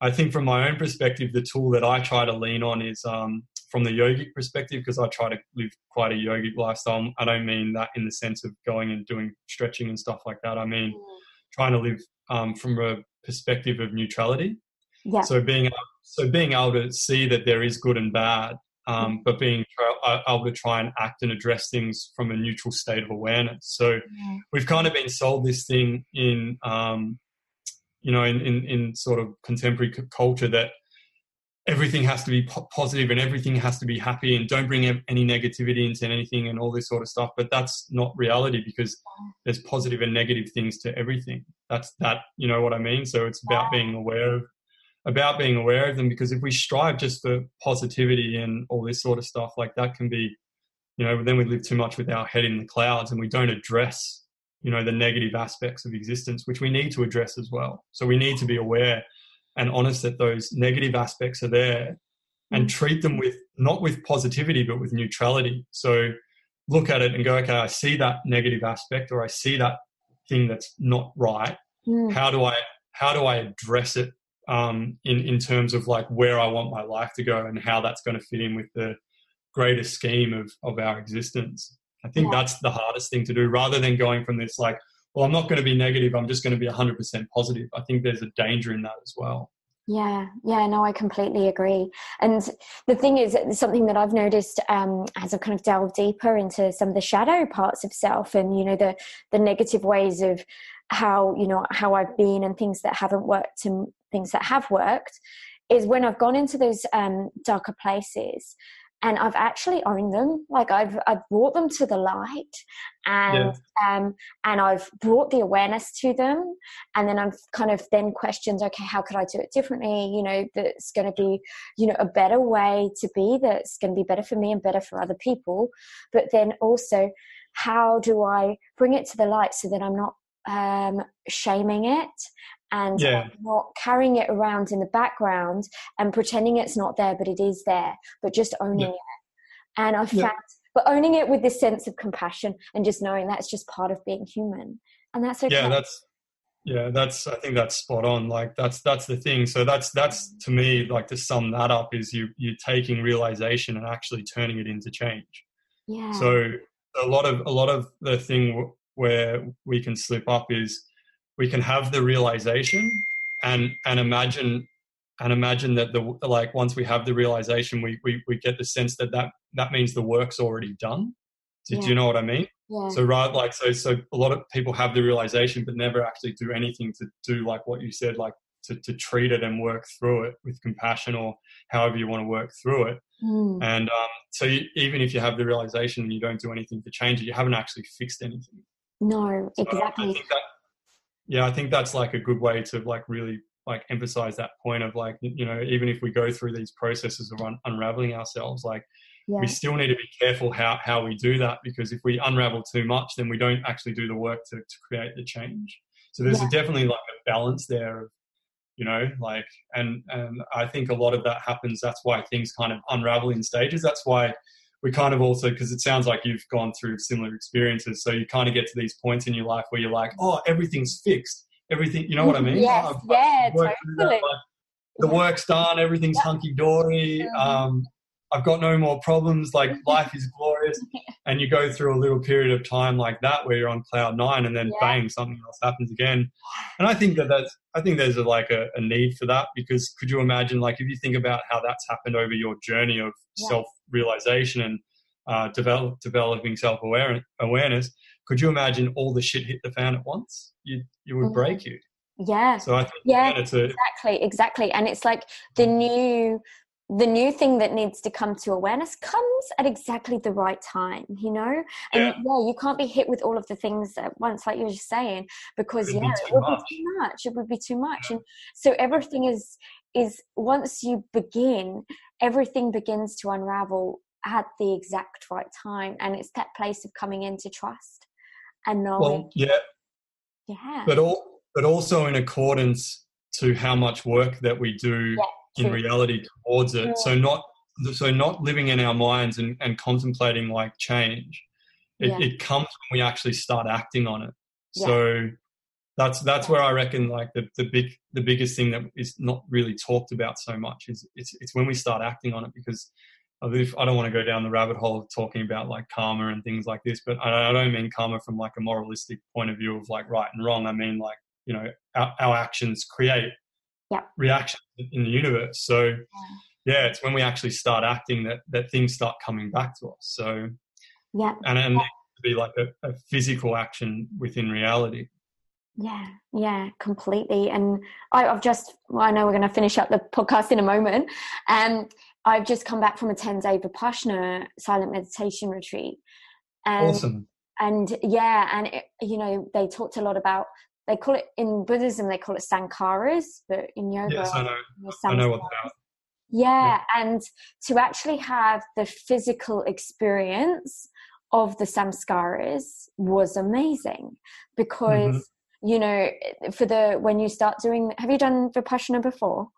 I think from my own perspective, the tool that I try to lean on is um, from the yogic perspective because I try to live quite a yogic lifestyle. I don't mean that in the sense of going and doing stretching and stuff like that. I mean mm. trying to live um, from a perspective of neutrality. Yeah. So being so being able to see that there is good and bad, um, mm. but being uh, able to try and act and address things from a neutral state of awareness. So yeah. we've kind of been sold this thing in, um, you know, in, in, in, sort of contemporary culture that everything has to be po- positive and everything has to be happy and don't bring any negativity into anything and all this sort of stuff. But that's not reality because there's positive and negative things to everything. That's that, you know what I mean? So it's about being aware of about being aware of them because if we strive just for positivity and all this sort of stuff like that can be you know then we live too much with our head in the clouds and we don't address you know the negative aspects of existence which we need to address as well so we need to be aware and honest that those negative aspects are there and mm. treat them with not with positivity but with neutrality so look at it and go okay i see that negative aspect or i see that thing that's not right mm. how do i how do i address it um, in in terms of like where I want my life to go and how that's going to fit in with the greater scheme of of our existence. I think yeah. that's the hardest thing to do, rather than going from this like, well, I'm not going to be negative. I'm just going to be 100% positive. I think there's a danger in that as well. Yeah, yeah, no, I completely agree. And the thing is, something that I've noticed um, as I've kind of delve deeper into some of the shadow parts of self, and you know, the the negative ways of how you know how I've been and things that haven't worked and things that have worked is when I've gone into those um, darker places and I've actually owned them. Like I've I've brought them to the light, and yeah. um, and I've brought the awareness to them, and then I've kind of then questioned, okay, how could I do it differently? You know, that's going to be you know a better way to be. That's going to be better for me and better for other people. But then also, how do I bring it to the light so that I'm not um, shaming it and yeah. not carrying it around in the background and pretending it's not there, but it is there, but just owning yeah. it. And I found, but owning it with this sense of compassion and just knowing that's just part of being human. And that's okay. Yeah, that's, yeah, that's, I think that's spot on. Like that's, that's the thing. So that's, that's to me, like to sum that up is you, you're taking realization and actually turning it into change. Yeah. So a lot of, a lot of the thing where we can slip up is we can have the realization and and imagine and imagine that the like once we have the realization we we, we get the sense that that that means the work's already done do, yeah. do you know what i mean yeah. so right like so so a lot of people have the realization but never actually do anything to do like what you said like to, to treat it and work through it with compassion or however you want to work through it mm. and um, so you, even if you have the realization and you don't do anything to change it you haven't actually fixed anything no, exactly. So I that, yeah, I think that's like a good way to like really like emphasize that point of like you know even if we go through these processes of un- unraveling ourselves, like yeah. we still need to be careful how how we do that because if we unravel too much, then we don't actually do the work to to create the change. So there's yeah. definitely like a balance there of you know like and and i think a lot of that happens that's why things kind of unravel in stages that's why we kind of also because it sounds like you've gone through similar experiences so you kind of get to these points in your life where you're like oh everything's fixed. Everything you know what i mean? Yes oh, yeah totally. That, like, the work's done everything's hunky-dory um, I've got no more problems. Like life is glorious. And you go through a little period of time like that where you're on cloud nine and then yeah. bang, something else happens again. And I think that that's, I think there's a, like a, a, need for that because could you imagine, like, if you think about how that's happened over your journey of yeah. self realization and uh, develop, developing self awareness, could you imagine all the shit hit the fan at once? You, you would mm-hmm. break you. Yeah. So I think yeah, a, exactly, exactly. And it's like the mm. new the new thing that needs to come to awareness comes at exactly the right time, you know? And yeah, yeah you can't be hit with all of the things at once, like you were just saying, because It'd yeah, it would much. be too much. It would be too much. Yeah. And so everything is is once you begin, everything begins to unravel at the exact right time. And it's that place of coming into trust and knowing well, yeah. Yeah. But all but also in accordance to how much work that we do yeah in reality towards it. So not so not living in our minds and, and contemplating like change. It, yeah. it comes when we actually start acting on it. Yeah. So that's that's where I reckon like the, the big the biggest thing that is not really talked about so much is it's it's when we start acting on it because I don't want to go down the rabbit hole of talking about like karma and things like this, but I don't mean karma from like a moralistic point of view of like right and wrong. I mean like you know our, our actions create yeah. reaction in the universe. So yeah. yeah. it's when we actually start acting that that things start coming back to us. So yeah, and and to be like a, a physical action within reality. Yeah, yeah, completely. And I, have just, well, I know we're going to finish up the podcast in a moment. Um, I've just come back from a 10 day Vipassana silent meditation retreat. And, awesome. And yeah, and it, you know, they talked a lot about they call it in Buddhism they call it sankharas, but in yoga, yes, I know. I know what that. Yeah, yeah, and to actually have the physical experience of the samskaras was amazing because mm-hmm. you know for the when you start doing have you done vipassana before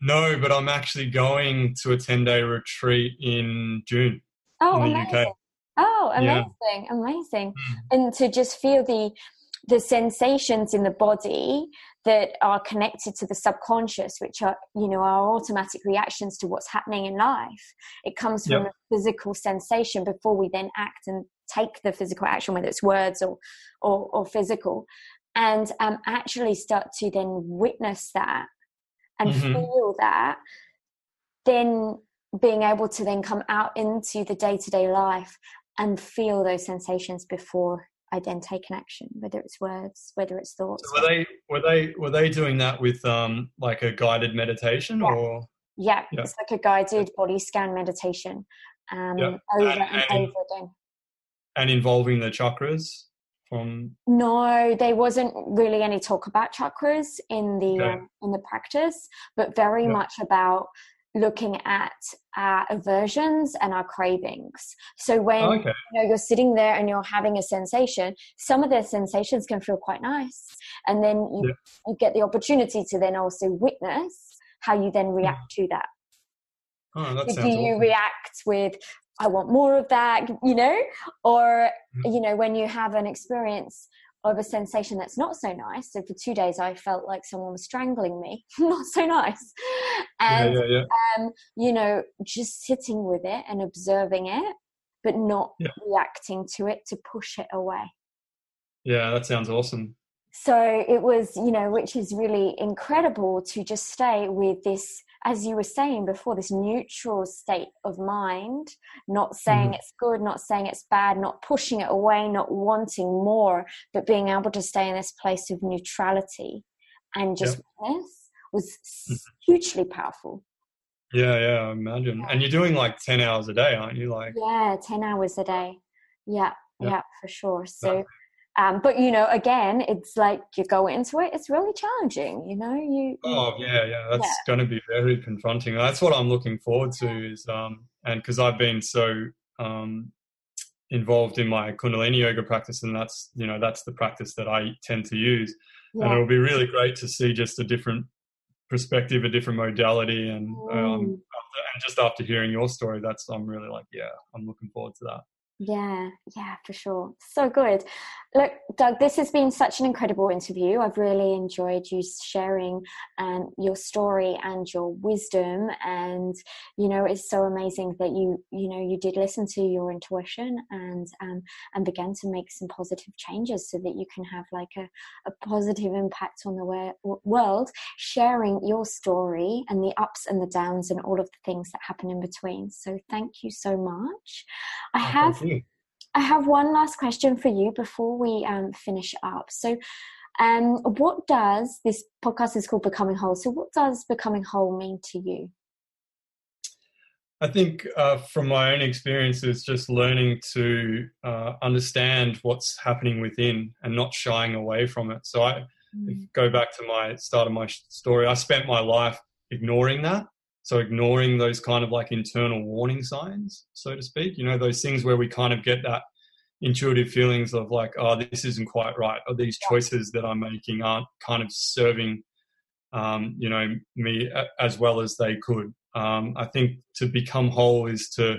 no but i'm actually going to a 10 day retreat in june oh in amazing. UK. oh amazing yeah. amazing mm. and to just feel the the sensations in the body that are connected to the subconscious which are you know our automatic reactions to what's happening in life it comes from yep. a physical sensation before we then act and take the physical action whether it's words or or, or physical and um, actually start to then witness that and mm-hmm. feel that then being able to then come out into the day-to-day life and feel those sensations before I then take an action, whether it's words, whether it's thoughts. So were they were they were they doing that with um like a guided meditation yeah. or? Yeah, yeah, it's like a guided body scan meditation. Um, yeah. over and, and, and over again. And involving the chakras from. No, there wasn't really any talk about chakras in the okay. um, in the practice, but very much about looking at our aversions and our cravings. So when oh, okay. you know you're sitting there and you're having a sensation, some of the sensations can feel quite nice, and then you, yeah. you get the opportunity to then also witness how you then hmm. react to that. Oh, that do you awesome. react with I want more of that, you know, or mm. you know when you have an experience of a sensation that's not so nice. So for two days, I felt like someone was strangling me. not so nice. And, yeah, yeah, yeah. Um, you know, just sitting with it and observing it, but not reacting to it to push it away. Yeah, that sounds awesome. So it was, you know, which is really incredible to just stay with this as you were saying before, this neutral state of mind, not saying mm. it's good, not saying it's bad, not pushing it away, not wanting more, but being able to stay in this place of neutrality and just yep. witness was mm-hmm. hugely powerful. Yeah, yeah, I imagine. Yeah. And you're doing like 10 hours a day, aren't you? Like Yeah, 10 hours a day. Yeah, yeah, yeah for sure. So um, but you know, again, it's like you go into it; it's really challenging. You know, you. Oh yeah, yeah, that's yeah. going to be very confronting. That's what I'm looking forward to. Is um, and because I've been so um, involved in my Kundalini yoga practice, and that's you know that's the practice that I tend to use, yeah. and it'll be really great to see just a different perspective, a different modality, and um, and just after hearing your story, that's I'm really like, yeah, I'm looking forward to that. Yeah, yeah, for sure. So good. Look, Doug, this has been such an incredible interview. I've really enjoyed you sharing um, your story and your wisdom. And, you know, it's so amazing that you, you know, you did listen to your intuition and, um, and began to make some positive changes so that you can have like a, a positive impact on the world, sharing your story and the ups and the downs and all of the things that happen in between. So thank you so much. I oh, have I have one last question for you before we um, finish up. So, um, what does this podcast is called Becoming Whole? So, what does becoming whole mean to you? I think uh, from my own experiences, just learning to uh, understand what's happening within and not shying away from it. So I mm. go back to my start of my story. I spent my life ignoring that so ignoring those kind of like internal warning signs, so to speak, you know, those things where we kind of get that intuitive feelings of like, oh, this isn't quite right, or these choices that I'm making aren't kind of serving, um, you know, me as well as they could. Um, I think to become whole is to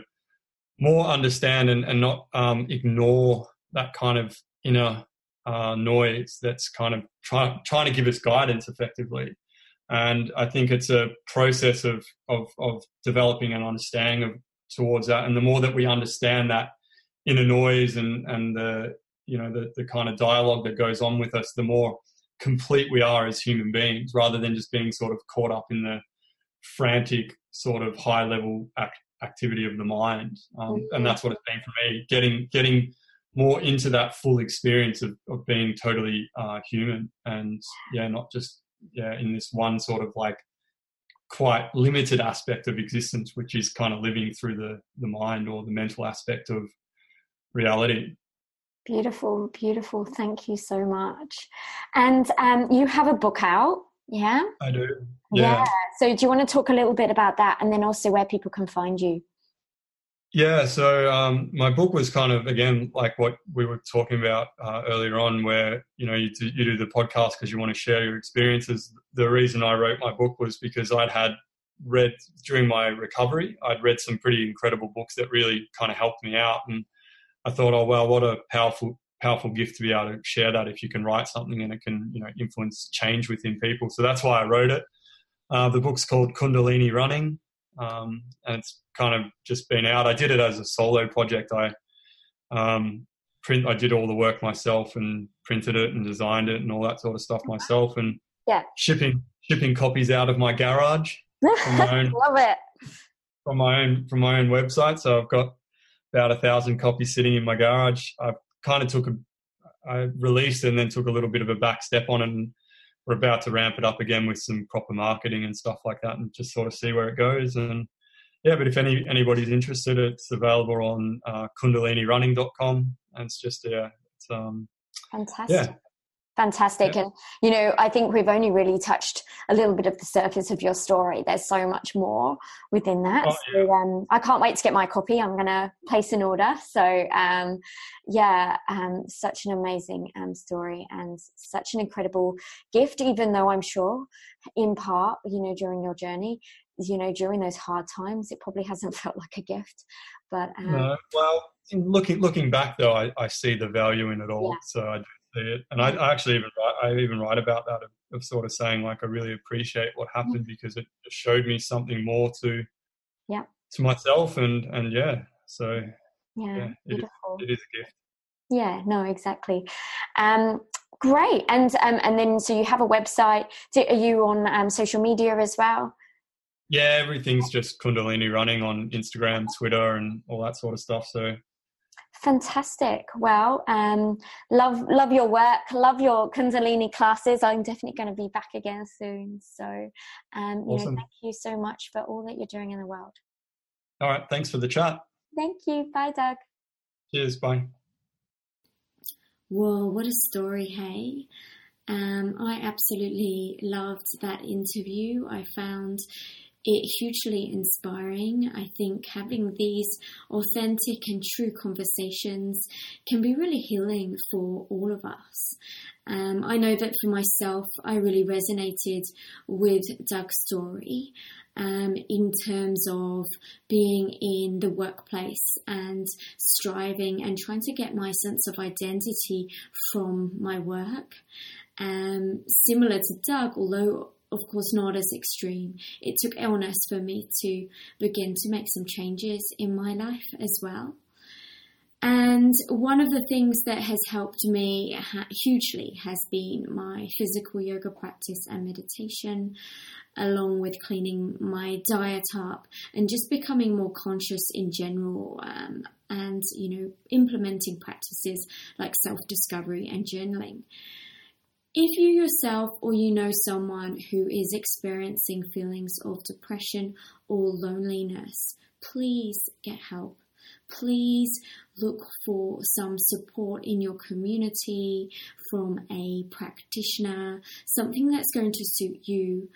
more understand and, and not um, ignore that kind of inner uh, noise that's kind of try, trying to give us guidance effectively and I think it's a process of of, of developing an understanding of towards that. And the more that we understand that inner noise and and the you know the the kind of dialogue that goes on with us, the more complete we are as human beings, rather than just being sort of caught up in the frantic sort of high level act, activity of the mind. Um, and mm-hmm. that's what it's been for me, getting getting more into that full experience of, of being totally uh, human and yeah, not just yeah, in this one sort of like quite limited aspect of existence, which is kind of living through the, the mind or the mental aspect of reality. Beautiful, beautiful. Thank you so much. And um, you have a book out, yeah? I do. Yeah. yeah. So, do you want to talk a little bit about that and then also where people can find you? Yeah, so um, my book was kind of again like what we were talking about uh, earlier on, where you know you do, you do the podcast because you want to share your experiences. The reason I wrote my book was because I'd had read during my recovery, I'd read some pretty incredible books that really kind of helped me out, and I thought, oh well, what a powerful powerful gift to be able to share that if you can write something and it can you know influence change within people. So that's why I wrote it. Uh, the book's called Kundalini Running um, and it's kind of just been out. I did it as a solo project. I um, print. I did all the work myself and printed it and designed it and all that sort of stuff myself. And yeah, shipping shipping copies out of my garage from my own. Love it from my own from my own website. So I've got about a thousand copies sitting in my garage. I kind of took a I released and then took a little bit of a back step on it and we're about to ramp it up again with some proper marketing and stuff like that, and just sort of see where it goes. And yeah, but if any anybody's interested, it's available on uh, KundaliniRunning.com, and it's just yeah, it's um, fantastic. Yeah, fantastic. And you know i think we've only really touched a little bit of the surface of your story. There's so much more within that. Oh, yeah. so um, i can't wait to get my copy. I'm going to place an order. So um, yeah um, such an amazing um, story and such an incredible gift even though i'm sure in part you know during your journey you know during those hard times it probably hasn't felt like a gift. But um, no, well looking looking back though I, I see the value in it all. Yeah. so i see it. And I, I, actually even write, I even write about that of, of, sort of saying like I really appreciate what mm-hmm. happened because it showed me something more to yeah to myself and and yeah so yeah, yeah it, is, it is a gift. Yeah, no, exactly. Um, great, and um, and then so you have a website. are you on um, social media as well? Yeah, everything's just Kundalini running on Instagram, Twitter, and all that sort of stuff. So Fantastic. Well, um, love love your work. Love your Kundalini classes. I'm definitely going to be back again soon. So, um, you awesome. know, thank you so much for all that you're doing in the world. All right. Thanks for the chat. Thank you. Bye, Doug. Cheers. Bye. Whoa, what a story, hey? Um, I absolutely loved that interview. I found it hugely inspiring. I think having these authentic and true conversations can be really healing for all of us. Um, I know that for myself, I really resonated with Doug's story um, in terms of being in the workplace and striving and trying to get my sense of identity from my work. Um, similar to Doug, although of course not as extreme, it took illness for me to begin to make some changes in my life as well. And one of the things that has helped me hugely has been my physical yoga practice and meditation, along with cleaning my diet up and just becoming more conscious in general. Um, and, you know, implementing practices like self discovery and journaling. If you yourself or you know someone who is experiencing feelings of depression or loneliness, please get help. Please look for some support in your community from a practitioner, something that's going to suit you.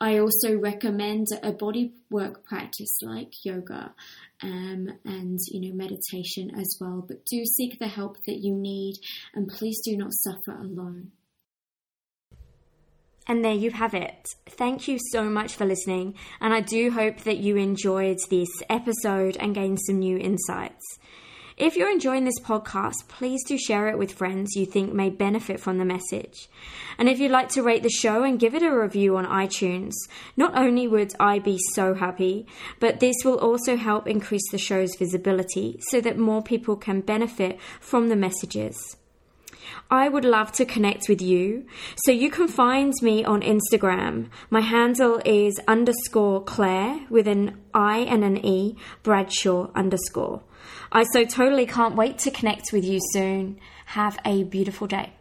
I also recommend a body work practice like yoga um, and you know meditation as well. But do seek the help that you need, and please do not suffer alone. And there you have it. Thank you so much for listening, and I do hope that you enjoyed this episode and gained some new insights. If you're enjoying this podcast, please do share it with friends you think may benefit from the message. And if you'd like to rate the show and give it a review on iTunes, not only would I be so happy, but this will also help increase the show's visibility so that more people can benefit from the messages. I would love to connect with you. So you can find me on Instagram. My handle is underscore Claire with an I and an E, Bradshaw underscore. I so totally can't wait to connect with you soon. Have a beautiful day.